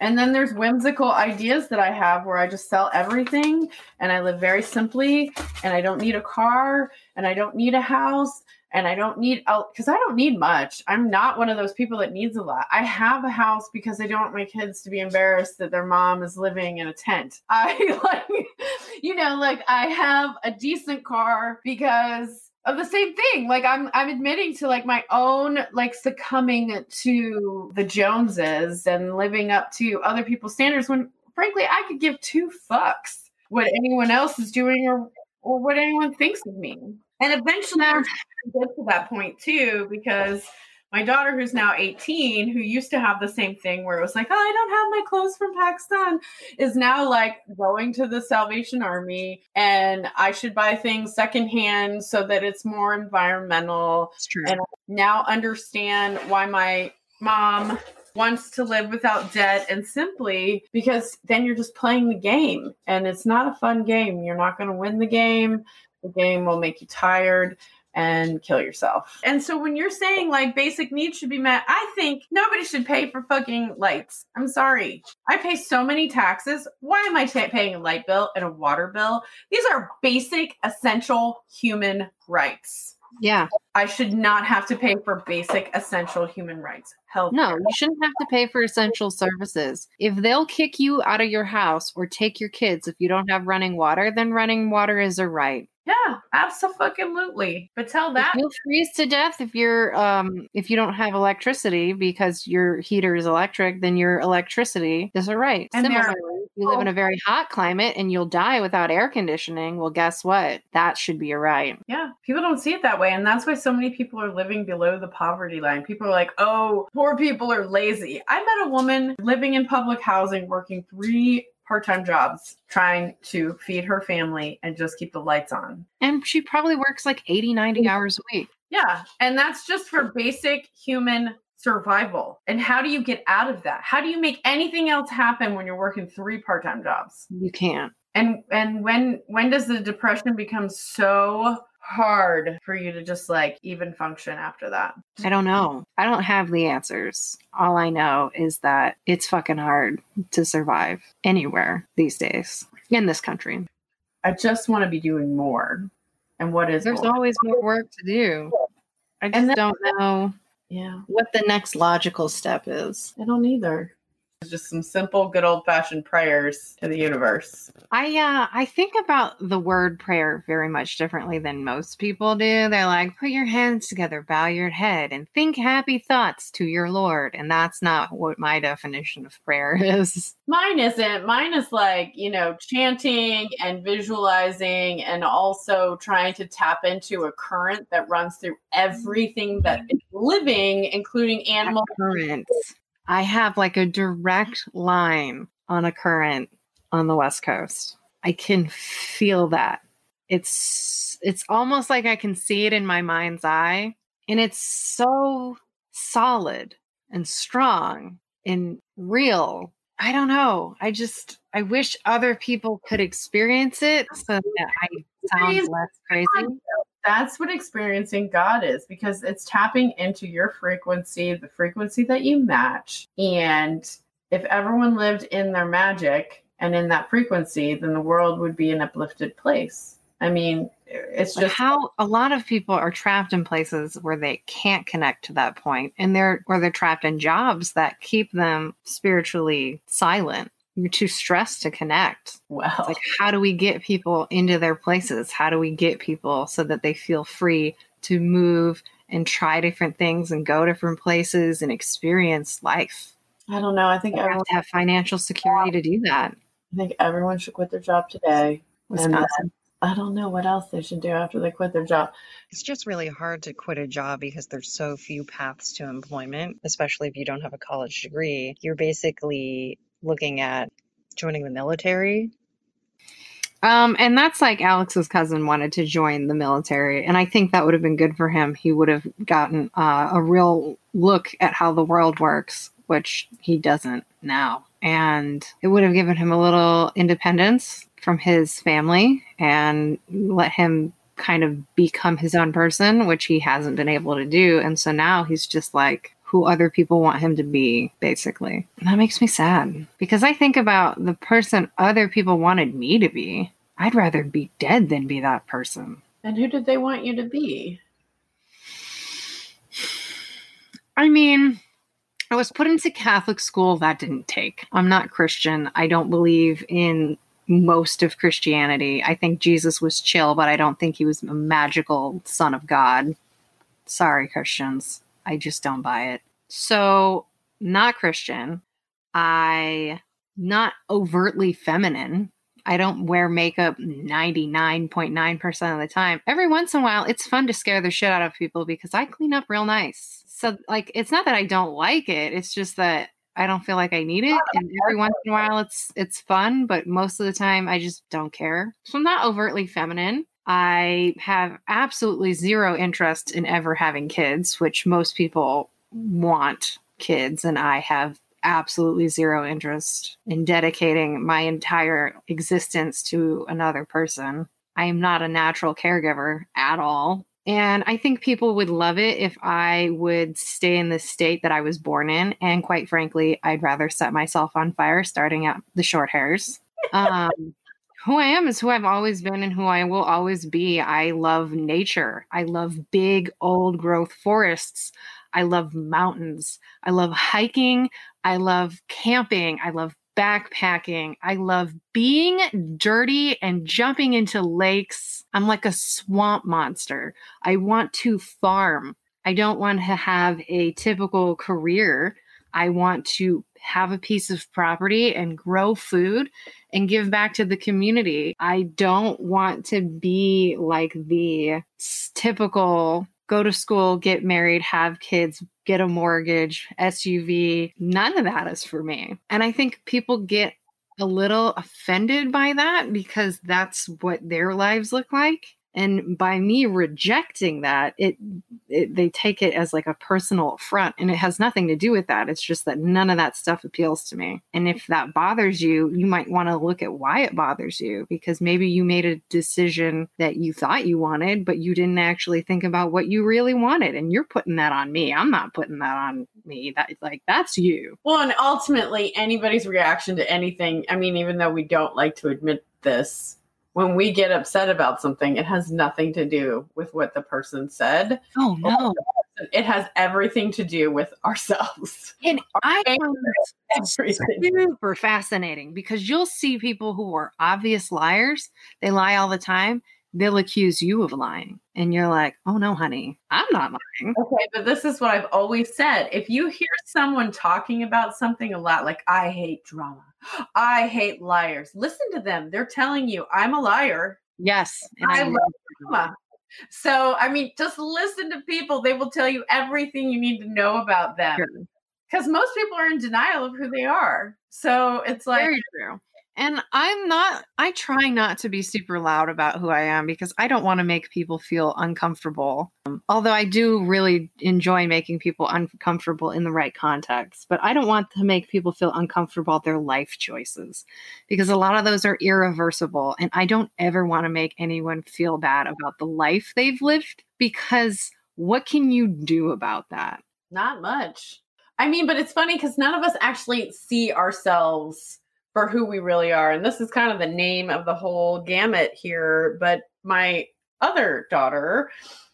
and then there's whimsical ideas that I have where I just sell everything and I live very simply and I don't need a car and I don't need a house and I don't need because I don't need much. I'm not one of those people that needs a lot. I have a house because I don't want my kids to be embarrassed that their mom is living in a tent. [laughs] I like, you know, like I have a decent car because of the same thing. Like I'm I'm admitting to like my own like succumbing to the Joneses and living up to other people's standards when frankly I could give two fucks what anyone else is doing or or what anyone thinks of me. And eventually to get to that point too because my daughter who's now 18 who used to have the same thing where it was like oh i don't have my clothes from pakistan is now like going to the salvation army and i should buy things secondhand so that it's more environmental. It's true. and now understand why my mom wants to live without debt and simply because then you're just playing the game and it's not a fun game. You're not going to win the game. The game will make you tired and kill yourself. And so when you're saying like basic needs should be met, I think nobody should pay for fucking lights. I'm sorry. I pay so many taxes. Why am I paying a light bill and a water bill? These are basic, essential human rights. yeah. I should not have to pay for basic, essential human rights. Health. No, you shouldn't have to pay for essential services. If they'll kick you out of your house or take your kids if you don't have running water, then running water is a right. Yeah, absolutely. But tell that you'll freeze to death if you're um if you don't have electricity because your heater is electric, then your electricity is a right. And Similarly, if you live in a very hot climate and you'll die without air conditioning. Well, guess what? That should be a right. Yeah, people don't see it that way. And that's why so many people are living below the poverty line. People are like, oh, poor people are lazy. I met a woman living in public housing, working three part time jobs, trying to feed her family and just keep the lights on. And she probably works like 80, 90 mm. hours a week. Yeah. And that's just for basic human survival. And how do you get out of that? How do you make anything else happen when you're working three part time jobs? You can't. And and when when does the depression become so hard for you to just like even function after that? I don't know. I don't have the answers. All I know is that it's fucking hard to survive anywhere these days in this country. I just want to be doing more. And what is There's more? always more work to do. I just then- don't know yeah, what the next logical step is. I don't either. It's just some simple, good old fashioned prayers to the universe. I uh I think about the word prayer very much differently than most people do. They're like, put your hands together, bow your head, and think happy thoughts to your Lord. And that's not what my definition of prayer [laughs] is. Mine isn't. Mine is like, you know, chanting and visualizing and also trying to tap into a current that runs through everything that is living, including animal current. I have like a direct line on a current on the West Coast. I can feel that. It's it's almost like I can see it in my mind's eye and it's so solid and strong and real. I don't know. I just I wish other people could experience it so that I sound less crazy. That's what experiencing God is because it's tapping into your frequency, the frequency that you match. And if everyone lived in their magic and in that frequency, then the world would be an uplifted place. I mean, it's just how a lot of people are trapped in places where they can't connect to that point and they're or they're trapped in jobs that keep them spiritually silent you're too stressed to connect well. It's like how do we get people into their places how do we get people so that they feel free to move and try different things and go different places and experience life I don't know. I think you have everyone, to have financial security to do that I think everyone should quit their job today. And uh, wisconsin I don't know what else they should do after they quit their job. It's just really hard to quit a job because there's so few paths to employment, especially if you don't have a college degree. You're basically looking at joining the military. Um, and that's like Alex's cousin wanted to join the military, and I think that would have been good for him. He would have gotten uh, a real look at how the world works, which he doesn't now, and it would have given him a little independence from his family and let him kind of become his own person, which he hasn't been able to do. And so now he's just like who other people want him to be, basically. And that makes me sad because I think about the person other people wanted me to be. I'd rather be dead than be that person. And who did they want you to be? [sighs] I mean, I was put into Catholic school. That didn't take. I'm not Christian. I don't believe in most of Christianity. I think Jesus was chill, but I don't think he was a magical son of God. Sorry, Christians. I just don't buy it. So, not Christian. I not overtly feminine. I don't wear makeup 99.9% of the time. Every once in a while, it's fun to scare the shit out of people because I clean up real nice. So, like, it's not that I don't like it. It's just that I don't feel like I need it. And every once in a while, it's it's fun, but most of the time, I just don't care. So I'm not overtly feminine. I have absolutely zero interest in ever having kids, which most people want kids, and I have absolutely zero interest in dedicating my entire existence to another person. I am not a natural caregiver at all. And I think people would love it if I would stay in the state that I was born in. And quite frankly, I'd rather set myself on fire starting at the short hairs. Um, who I am is who I've always been and who I will always be. I love nature. I love big, old growth forests. I love mountains. I love hiking. I love camping. I love backpacking. I love being dirty and jumping into lakes. I'm like a swamp monster. I want to farm. I don't want to have a typical career. I want to have a piece of property and grow food and give back to the community. I don't want to be like the typical go to school, get married, have kids, get a mortgage, SUV. None of that is for me. And I think people get a little offended by that because that's what their lives look like and by me rejecting that it, it, they take it as like a personal affront and it has nothing to do with that. It's just that none of that stuff appeals to me. And if that bothers you you might want to look at why it bothers you because maybe you made a decision that you thought you wanted but you didn't actually think about what you really wanted and you're putting that on me. I'm not putting that on me. That like that's you. Well and ultimately anybody's reaction to anything i mean even though we don't like to admit this when we get upset about something, it has nothing to do with what the person said. Oh no. It has everything to do with [laughs] ourselves. And I find it super fascinating because you'll see people who are obvious liars. They lie all the time. They'll accuse you of lying. And you're like, oh no, honey, I'm not lying. Okay, but this is what I've always said. If you hear someone talking about something a lot, like, I hate drama, I hate liars. Listen to them. They're telling you I'm a liar. Yes. I, I love drama. So, I mean, just listen to people. They will tell you everything you need to know about them. Because sure. most people are in denial of who they are. So it's like, Very true. And I'm not, I try not to be super loud about who I am because I don't want to make people feel uncomfortable. Um, although I do really enjoy making people uncomfortable in the right context, but I don't want to make people feel uncomfortable about their life choices because a lot of those are irreversible. And I don't ever want to make anyone feel bad about the life they've lived because what can you do about that? Not much. I mean, but it's funny because none of us actually see ourselves for who we really are. And this is kind of the name of the whole gamut here. But my other daughter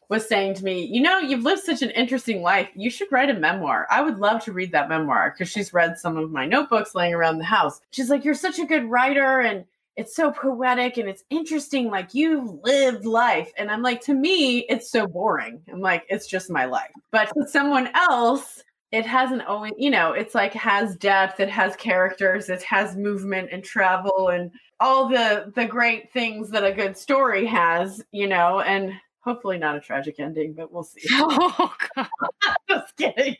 was saying to me, You know, you've lived such an interesting life. You should write a memoir. I would love to read that memoir because she's read some of my notebooks laying around the house. She's like, You're such a good writer and it's so poetic and it's interesting. Like you've lived life. And I'm like, to me, it's so boring. I'm like, it's just my life. But to someone else, it hasn't always you know it's like has depth it has characters it has movement and travel and all the the great things that a good story has you know and hopefully not a tragic ending but we'll see. [laughs] Oh [laughs] god. Just kidding.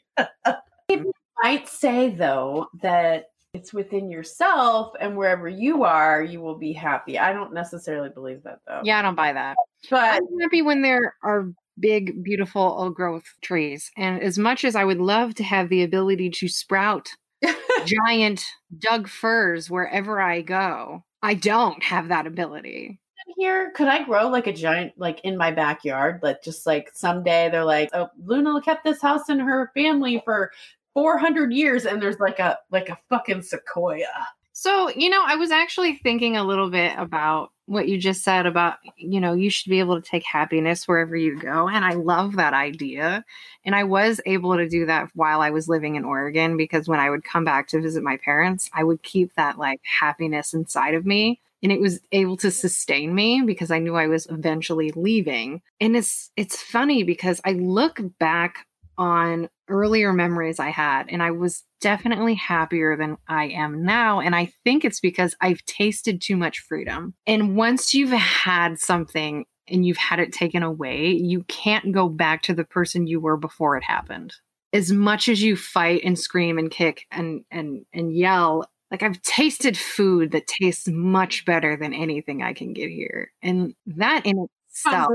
You might say though that it's within yourself and wherever you are you will be happy. I don't necessarily believe that though. Yeah i don't buy that. But i'm happy when there are big, beautiful old growth trees. And as much as I would love to have the ability to sprout [laughs] giant Doug firs wherever I go, I don't have that ability. Here, could I grow like a giant, like in my backyard? Like, just like someday they're like, oh, Luna kept this house in her family for 400 years, and there's like a like a fucking sequoia. So, you know, I was actually thinking a little bit about what you just said about, you know, you should be able to take happiness wherever you go. And I love that idea. And I was able to do that while I was living in Oregon because when I would come back to visit my parents, I would keep that like happiness inside of me. And it was able to sustain me because I knew I was eventually leaving. And it's it's funny because I look back on earlier memories I had, and I was definitely happier than I am now. And I think it's because I've tasted too much freedom. And once you've had something and you've had it taken away, you can't go back to the person you were before it happened. As much as you fight and scream and kick and and and yell, like I've tasted food that tastes much better than anything I can get here. And that in itself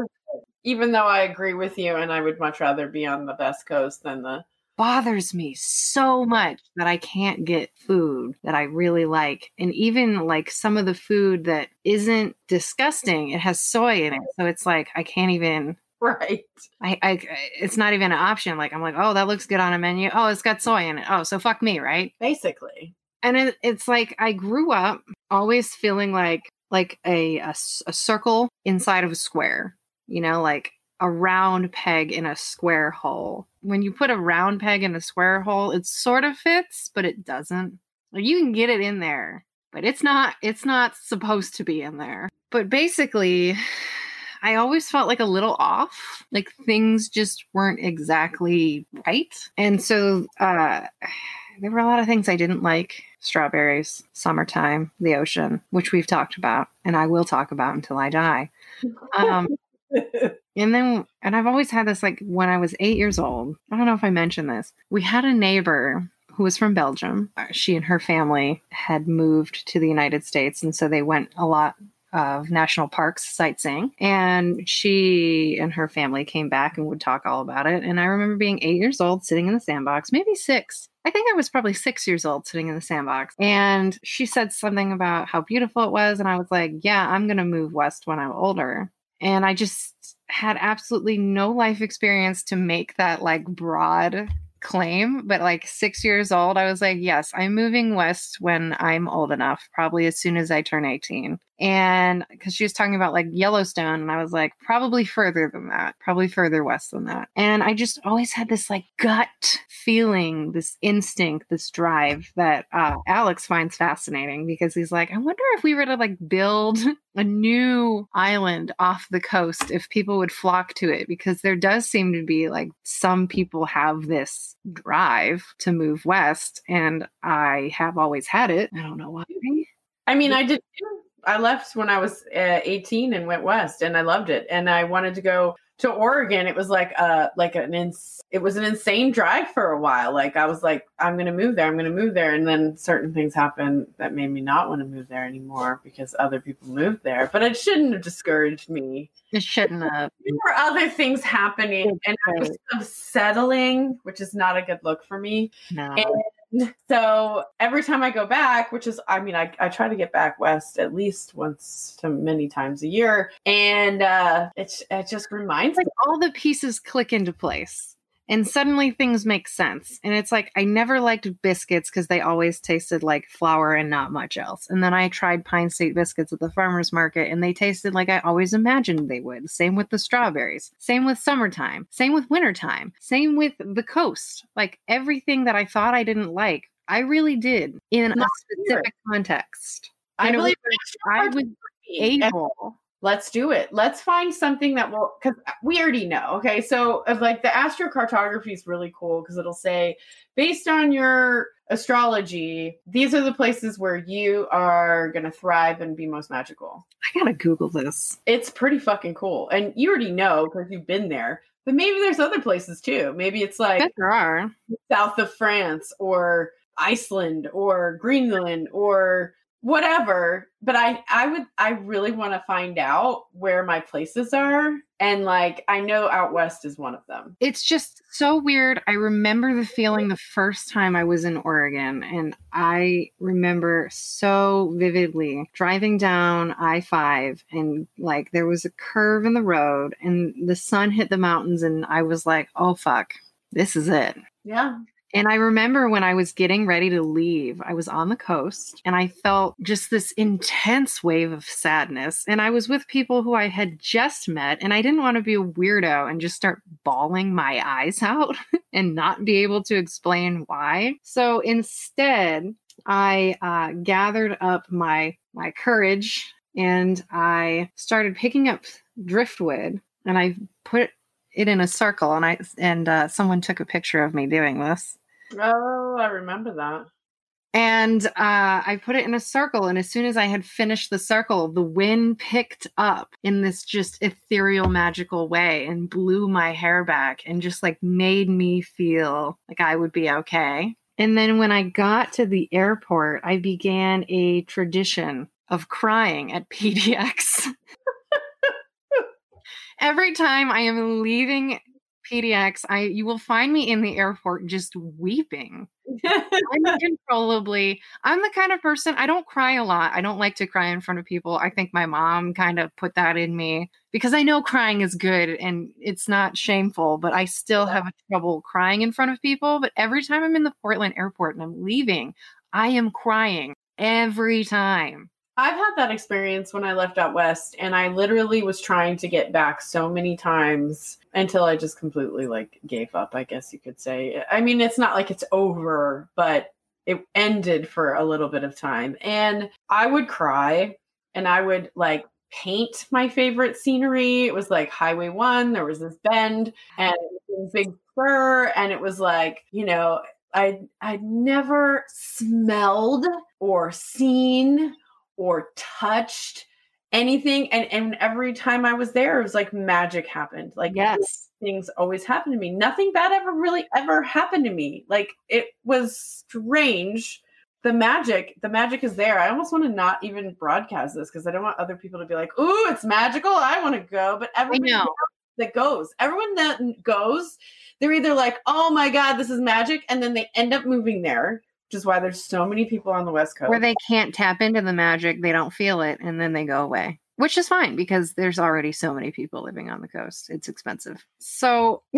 even though I agree with you and I would much rather be on the best coast than the bothers me so much that I can't get food that I really like. And even like some of the food that isn't disgusting, it has soy in it. So it's like I can't even [laughs] Right. I, I it's not even an option. Like I'm like, oh, that looks good on a menu. Oh, it's got soy in it. Oh, so fuck me, right? Basically. And it, it's like I grew up always feeling like like a, a, a circle inside of a square you know, like a round peg in a square hole. When you put a round peg in a square hole, it sort of fits, but it doesn't. Like, you can get it in there, but it's not it's not supposed to be in there. But basically, I always felt like a little off. Like things just weren't exactly right. And so uh there were a lot of things I didn't like. Strawberries, summertime, the ocean, which we've talked about and I will talk about until I die. Um [laughs] and then, and I've always had this like when I was eight years old. I don't know if I mentioned this. We had a neighbor who was from Belgium. She and her family had moved to the United States, and so they went a lot of national parks sightseeing. And she and her family came back and would talk all about it. And I remember being eight years old, sitting in the sandbox, maybe six. I think I was probably six years old sitting in the sandbox. And she said something about how beautiful it was. And I was like, yeah, I'm going to move west when I'm older. And I just had absolutely no life experience to make that like broad claim. But like six years old, I was like, yes, I'm moving west when I'm old enough, probably as soon as I turn 18. And because she was talking about like Yellowstone, and I was like, probably further than that, probably further west than that. And I just always had this like gut feeling, this instinct, this drive that uh, Alex finds fascinating because he's like, I wonder if we were to like build a new island off the coast, if people would flock to it, because there does seem to be like some people have this drive to move west, and I have always had it. I don't know why. I mean, I did. I left when I was uh, 18 and went west, and I loved it. And I wanted to go to Oregon. It was like a like an ins- it was an insane drive for a while. Like I was like, I'm gonna move there. I'm gonna move there. And then certain things happened that made me not want to move there anymore because other people moved there. But it shouldn't have discouraged me. It shouldn't have. There were other things happening, and I was settling, which is not a good look for me. No. And [laughs] so every time I go back, which is, I mean, I, I try to get back west at least once to many times a year. And uh, it, it just reminds It's me. like all the pieces click into place and suddenly things make sense. And it's like I never liked biscuits because they always tasted like flour and not much else. And then I tried Pine State biscuits at the farmer's market and they tasted like I always imagined they would. Same with the strawberries. Same with summertime. Same with wintertime. Same with the coast. Like everything that I thought I didn't like, I really did in a Not specific context. I And believe was- I was able. Let's do it. Let's find something that will, because we already know. Okay. So, of like the astrocartography is really cool because it'll say, based on your astrology, these are the places where you are going to thrive and be most magical. I gotta Google this. It's pretty fucking cool. And you already know because you've been there, but maybe there's other places too. Maybe it's like, there are. south of France or Iceland or Greenland or whatever but i i would i really want to find out where my places are and like i know out west is one of them it's just so weird. I remember the feeling the first time I was in Oregon, and I remember so vividly driving down I 5, and like there was a curve in the road, and the sun hit the mountains, and I was like, oh fuck, this is it. yeah And I remember when I was getting ready to leave, I was on the coast and I felt just this intense wave of sadness. And I was with people who I had just met, and I didn't want to be a weirdo and just start bawling my eyes [laughs] out and not be able to explain why. So instead, I uh, gathered up my my courage and I started picking up driftwood and I put it in a circle and I and uh, someone took a picture of me doing this. oh i remember that And uh, I put it in a circle. And as soon as I had finished the circle, the wind picked up in this just ethereal, magical way and blew my hair back and just like made me feel like I would be okay. And then when I got to the airport, I began a tradition of crying at [laughs] PDX. Every time I am leaving PDX, I you will find me in the airport just weeping uncontrollably. [laughs] I'm the kind of person I don't cry a lot. I don't like to cry in front of people. I think my mom kind of put that in me because I know crying is good and it's not shameful, but I still have trouble crying in front of people. But every time I'm in the Portland airport and I'm leaving, I am crying every time. I've had that experience when I left out west, and I literally was trying to get back so many times until I just completely like gave up. I guess you could say. I mean, it's not like it's over, but it ended for a little bit of time. And I would cry and I would like paint my favorite scenery. It was like Highway One, there was this bend and Big Sur, and it was like, you know, I I'd never smelled or seen or touched anything and and every time i was there it was like magic happened like yes. things always happen to me. Nothing bad ever really ever happened to me. Like it was strange. The magic the magic is there. I almost want to not even broadcast this because i don't want other people to be like ooh it's magical i want to go. But everyone that goes everyone that goes they're either like oh my god this is magic and then they end up moving there which is why there's so many people on the West Coast where they can't tap into the magic, they don't feel it, and then they go away. Which is fine because there's already so many people living on the coast. It's expensive. So [laughs]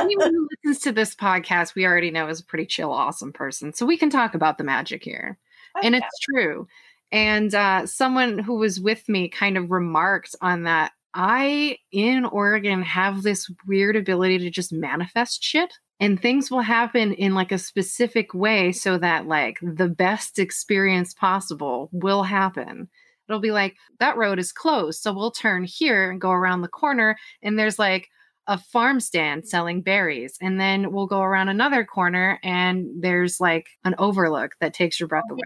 anyone who listens to this podcast, we already know is a pretty chill, awesome person. So we can talk about the magic here. Okay. And it's true. And uh, someone who was with me kind of remarked on that. I in Oregon have this weird ability to just manifest shit and things will happen in like a specific way so that like the best experience possible will happen it'll be like that road is closed so we'll turn here and go around the corner and there's like a farm stand selling berries and then we'll go around another corner and there's like an overlook that takes your breath away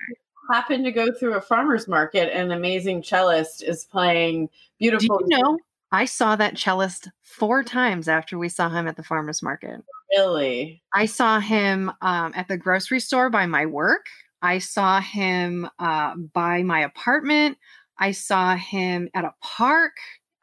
happen to go through a farmer's market and an amazing cellist is playing beautiful Do you know I saw that cellist four times after we saw him at the farmer's market. Really? I saw him um, at the grocery store by my work. I saw him uh, by my apartment. I saw him at a park,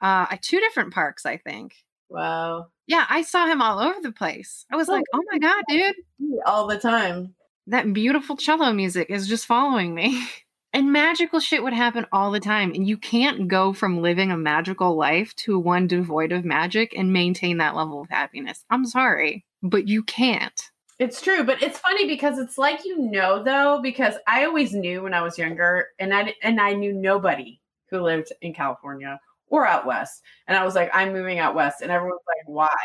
uh, at two different parks, I think. Wow. Yeah, I saw him all over the place. I was oh, like, oh my God, dude. [laughs] All the time. That beautiful cello music is just following me. [laughs] And magical shit would happen all the time. And you can't go from living a magical life to one devoid of magic and maintain that level of happiness. I'm sorry, but you can't. It's true, but it's funny because it's like you know though because I always knew when I was younger and I and I knew nobody who lived in California or out west. And I was like I'm moving out west and everyone's like why?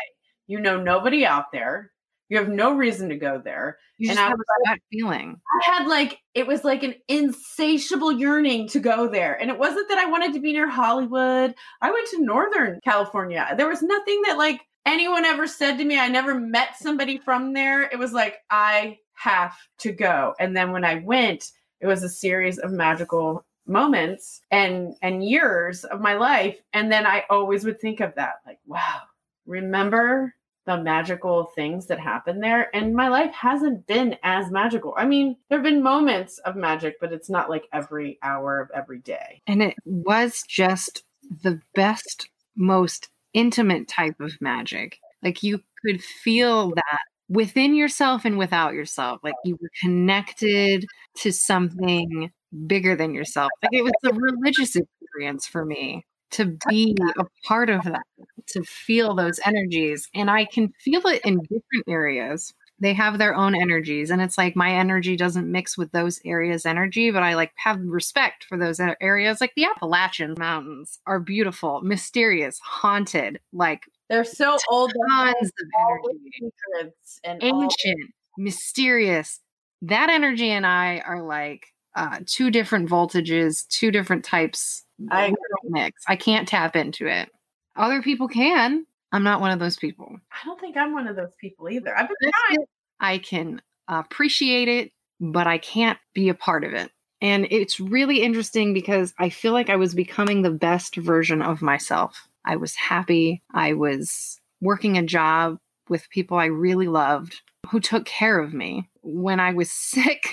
You know nobody out there. You have no reason to go there. You and I was that feeling. I had like it was like an insatiable yearning to go there. And it wasn't that I wanted to be near Hollywood. I went to Northern California. There was nothing that like anyone ever said to me. I never met somebody from there. It was like I have to go. And then when I went, it was a series of magical moments and and years of my life and then I always would think of that like wow remember the magical things that happen there. And my life hasn't been as magical. I mean, there have been moments of magic, but it's not like every hour of every day. And it was just the best, most intimate type of magic. Like you could feel that within yourself and without yourself. Like you were connected to something bigger than yourself. Like it was a religious experience for me to be a part of that, to feel those energies. And I can feel it in different areas. They have their own energies. And it's like my energy doesn't mix with those areas' energy, but I like have respect for those areas. Like the Appalachian Mountains are beautiful, mysterious, haunted, like they're so old. Tons of energy. And ancient, mysterious. That energy and I are like uh, two different voltages, two different types I mix. I can't tap into it. Other people can. I'm not one of those people. I don't think I'm one of those people either. I've been trying. I can appreciate it, but I can't be a part of it. And it's really interesting because I feel like I was becoming the best version of myself. I was happy. I was working a job with people I really loved who took care of me. When I was [laughs] sick,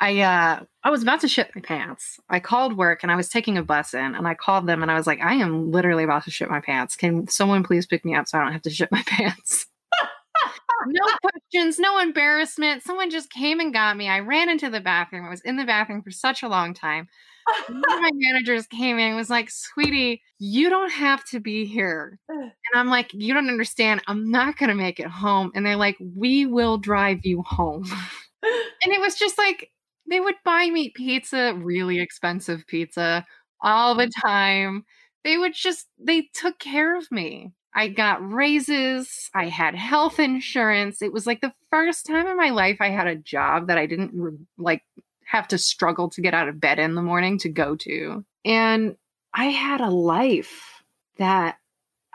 I uh I was about to shit my pants. I called work and I was taking a bus in and I called them and I was like, I am literally about to shit my pants. Can someone please pick me up so I don't have to shit my [laughs] pants? no questions, no embarrassment. Someone just came and got me. I ran into the bathroom. I was in the bathroom for such a long time. One of my [laughs] managers came in and was like, Sweetie, you don't have to be here. And I'm like, You don't understand. I'm not going to make it home. And they're like, We will drive you home. [laughs] and it was just like, they would buy me pizza, really expensive pizza, all the mm-hmm. time. They would just, they took care of me. I got raises. I had health insurance. It was like the first time in my life I had a job that I didn't re- like have to struggle to get out of bed in the morning to go to. And I had a life that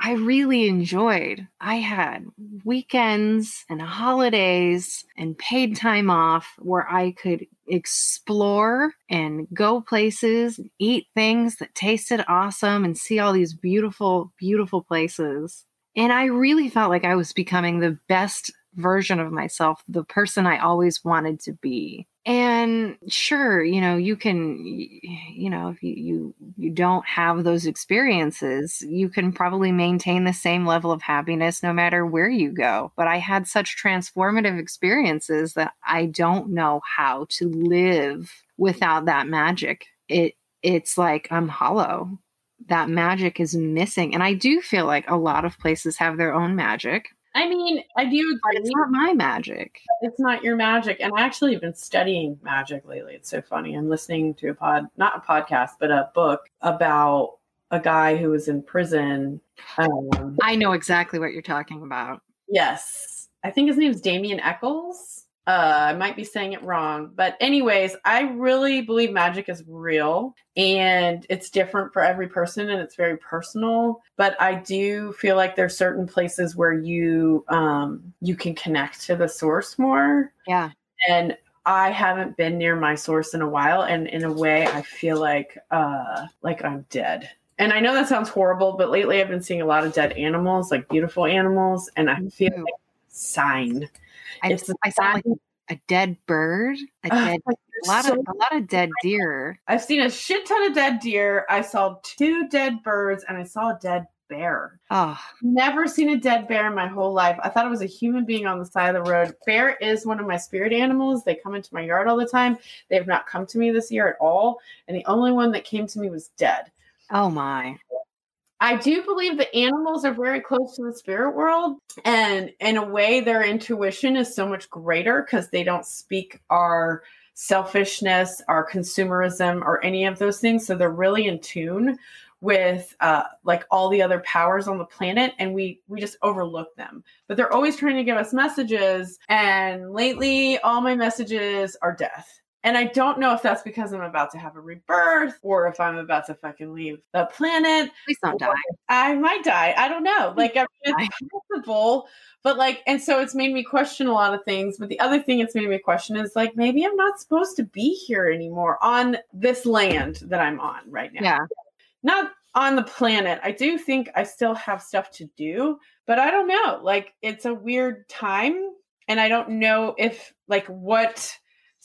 I really enjoyed. I had weekends and holidays and paid time off where I could explore and go places, eat things that tasted awesome, and see all these beautiful, beautiful places. And I really felt like I was becoming the best version of myself, the person I always wanted to be and sure you know you can you know if you, you you don't have those experiences you can probably maintain the same level of happiness no matter where you go. But i had such transformative experiences that i don't know how to live without that magic. It it's like i'm hollow. That magic is missing. And i do feel like a lot of places have their own magic I mean, I do agree. It's not my magic. It's not your magic. And I actually have been studying magic lately. It's so funny. I'm listening to a pod, not a podcast, but a book about a guy who was in prison. Um, I know exactly what you're talking about. Yes. I think his name is Damien Echols. Uh, I might be saying it wrong, but anyways, I really believe magic is real and it's different for every person and it's very personal. But I do feel like there's certain places where you um, you can connect to the source more. Yeah, and I haven't been near my source in a while, and in a way, I feel like uh, like I'm dead. And I know that sounds horrible, but lately I've been seeing a lot of dead animals, like beautiful animals, and I feel like sign I, it's I saw like a dead bird, a dead, a lot so of a lot of dead deer. I've seen a shit ton of dead deer. I saw two dead birds, and I saw a dead bear. Oh, never seen a dead bear in my whole life. I thought it was a human being on the side of the road. Bear is one of my spirit animals. They come into my yard all the time. They have not come to me this year at all, and the only one that came to me was dead. Oh my. I do believe that animals are very close to the spirit world. And in a way, their intuition is so much greater because they don't speak our selfishness, our consumerism, or any of those things. So they're really in tune with uh, like all the other powers on the planet and we we just overlook them but they're always trying to give us messages and lately all my messages are death and I don't know if that's because I'm about to have a rebirth or if I'm about to fucking leave the planet. Please don't die. I might die. I don't know. Like, I mean, it's possible. But like, and so it's made me question a lot of things. But the other thing it's made me question is like, maybe I'm not supposed to be here anymore on this land that I'm on right now. Yeah. Not on the planet. I do think I still have stuff to do, but I don't know. Like, it's a weird time. And I don't know if, like, what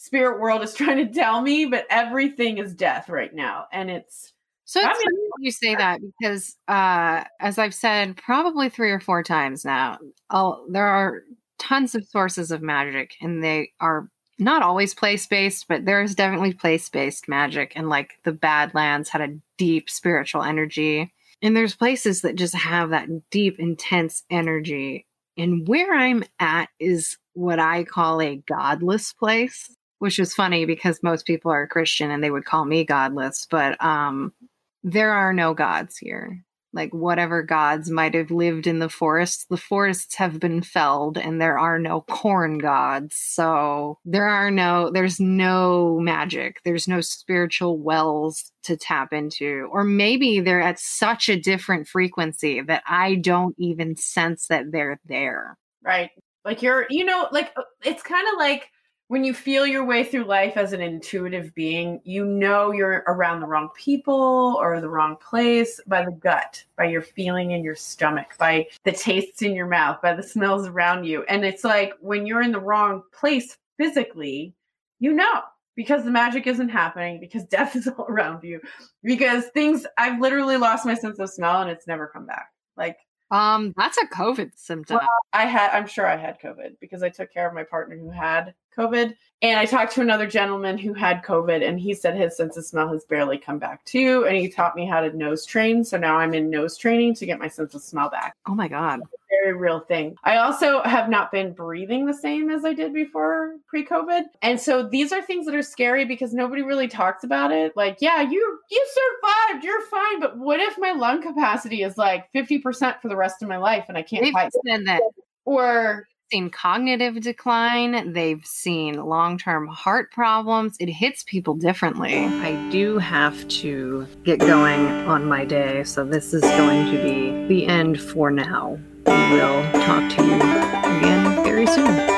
spirit world is [laughs] trying to tell me, but everything is death right now. And it's so it's funny you say that because uh as I've said probably three or four times now, I'll, there are tons of sources of magic and they are not always place based, but there's definitely place based magic. And like the Badlands had a deep spiritual energy. And there's places that just have that deep, intense energy. And where I'm at is what I call a godless place which is funny because most people are Christian and they would call me godless, but um, there are no gods here. Like whatever gods might have lived in the forests, the forests have been felled and there are no corn gods. So there are no, there's no magic. There's no spiritual wells to tap into. Or maybe they're at such a different frequency that I don't even sense that they're there. Right. Like you're, you know, like uh, it's kind of like, when you feel your way through life as an intuitive being, you know you're around the wrong people or the wrong place by the gut, by your feeling in your stomach, by the tastes in your mouth, by the smells around you. And it's like when you're in the wrong place physically, you know because the magic isn't happening, because [laughs] death is all around you, because things, I've literally lost my sense of smell and it's never come back. Like um, that's a COVID symptom. Well, I had, I'm sure I had COVID because I took care of my partner who had COVID. And I talked to another gentleman who had COVID, and he said his sense of smell has barely come back too. And he taught me how to nose train. So now I'm in nose training to get my sense of smell back. Oh my God. Very real thing. I also have not been breathing the same as I did before pre COVID. And so these are things that are scary because nobody really talks about it. Like, yeah, you you survived, you're fine. But what if my lung capacity is like 50% for the rest of my life and I can't They've fight? that Or seen cognitive decline. They've seen long term heart problems. It hits people differently. I do have to get going on my day, so this is going to be the end for now. We will talk to you again very soon.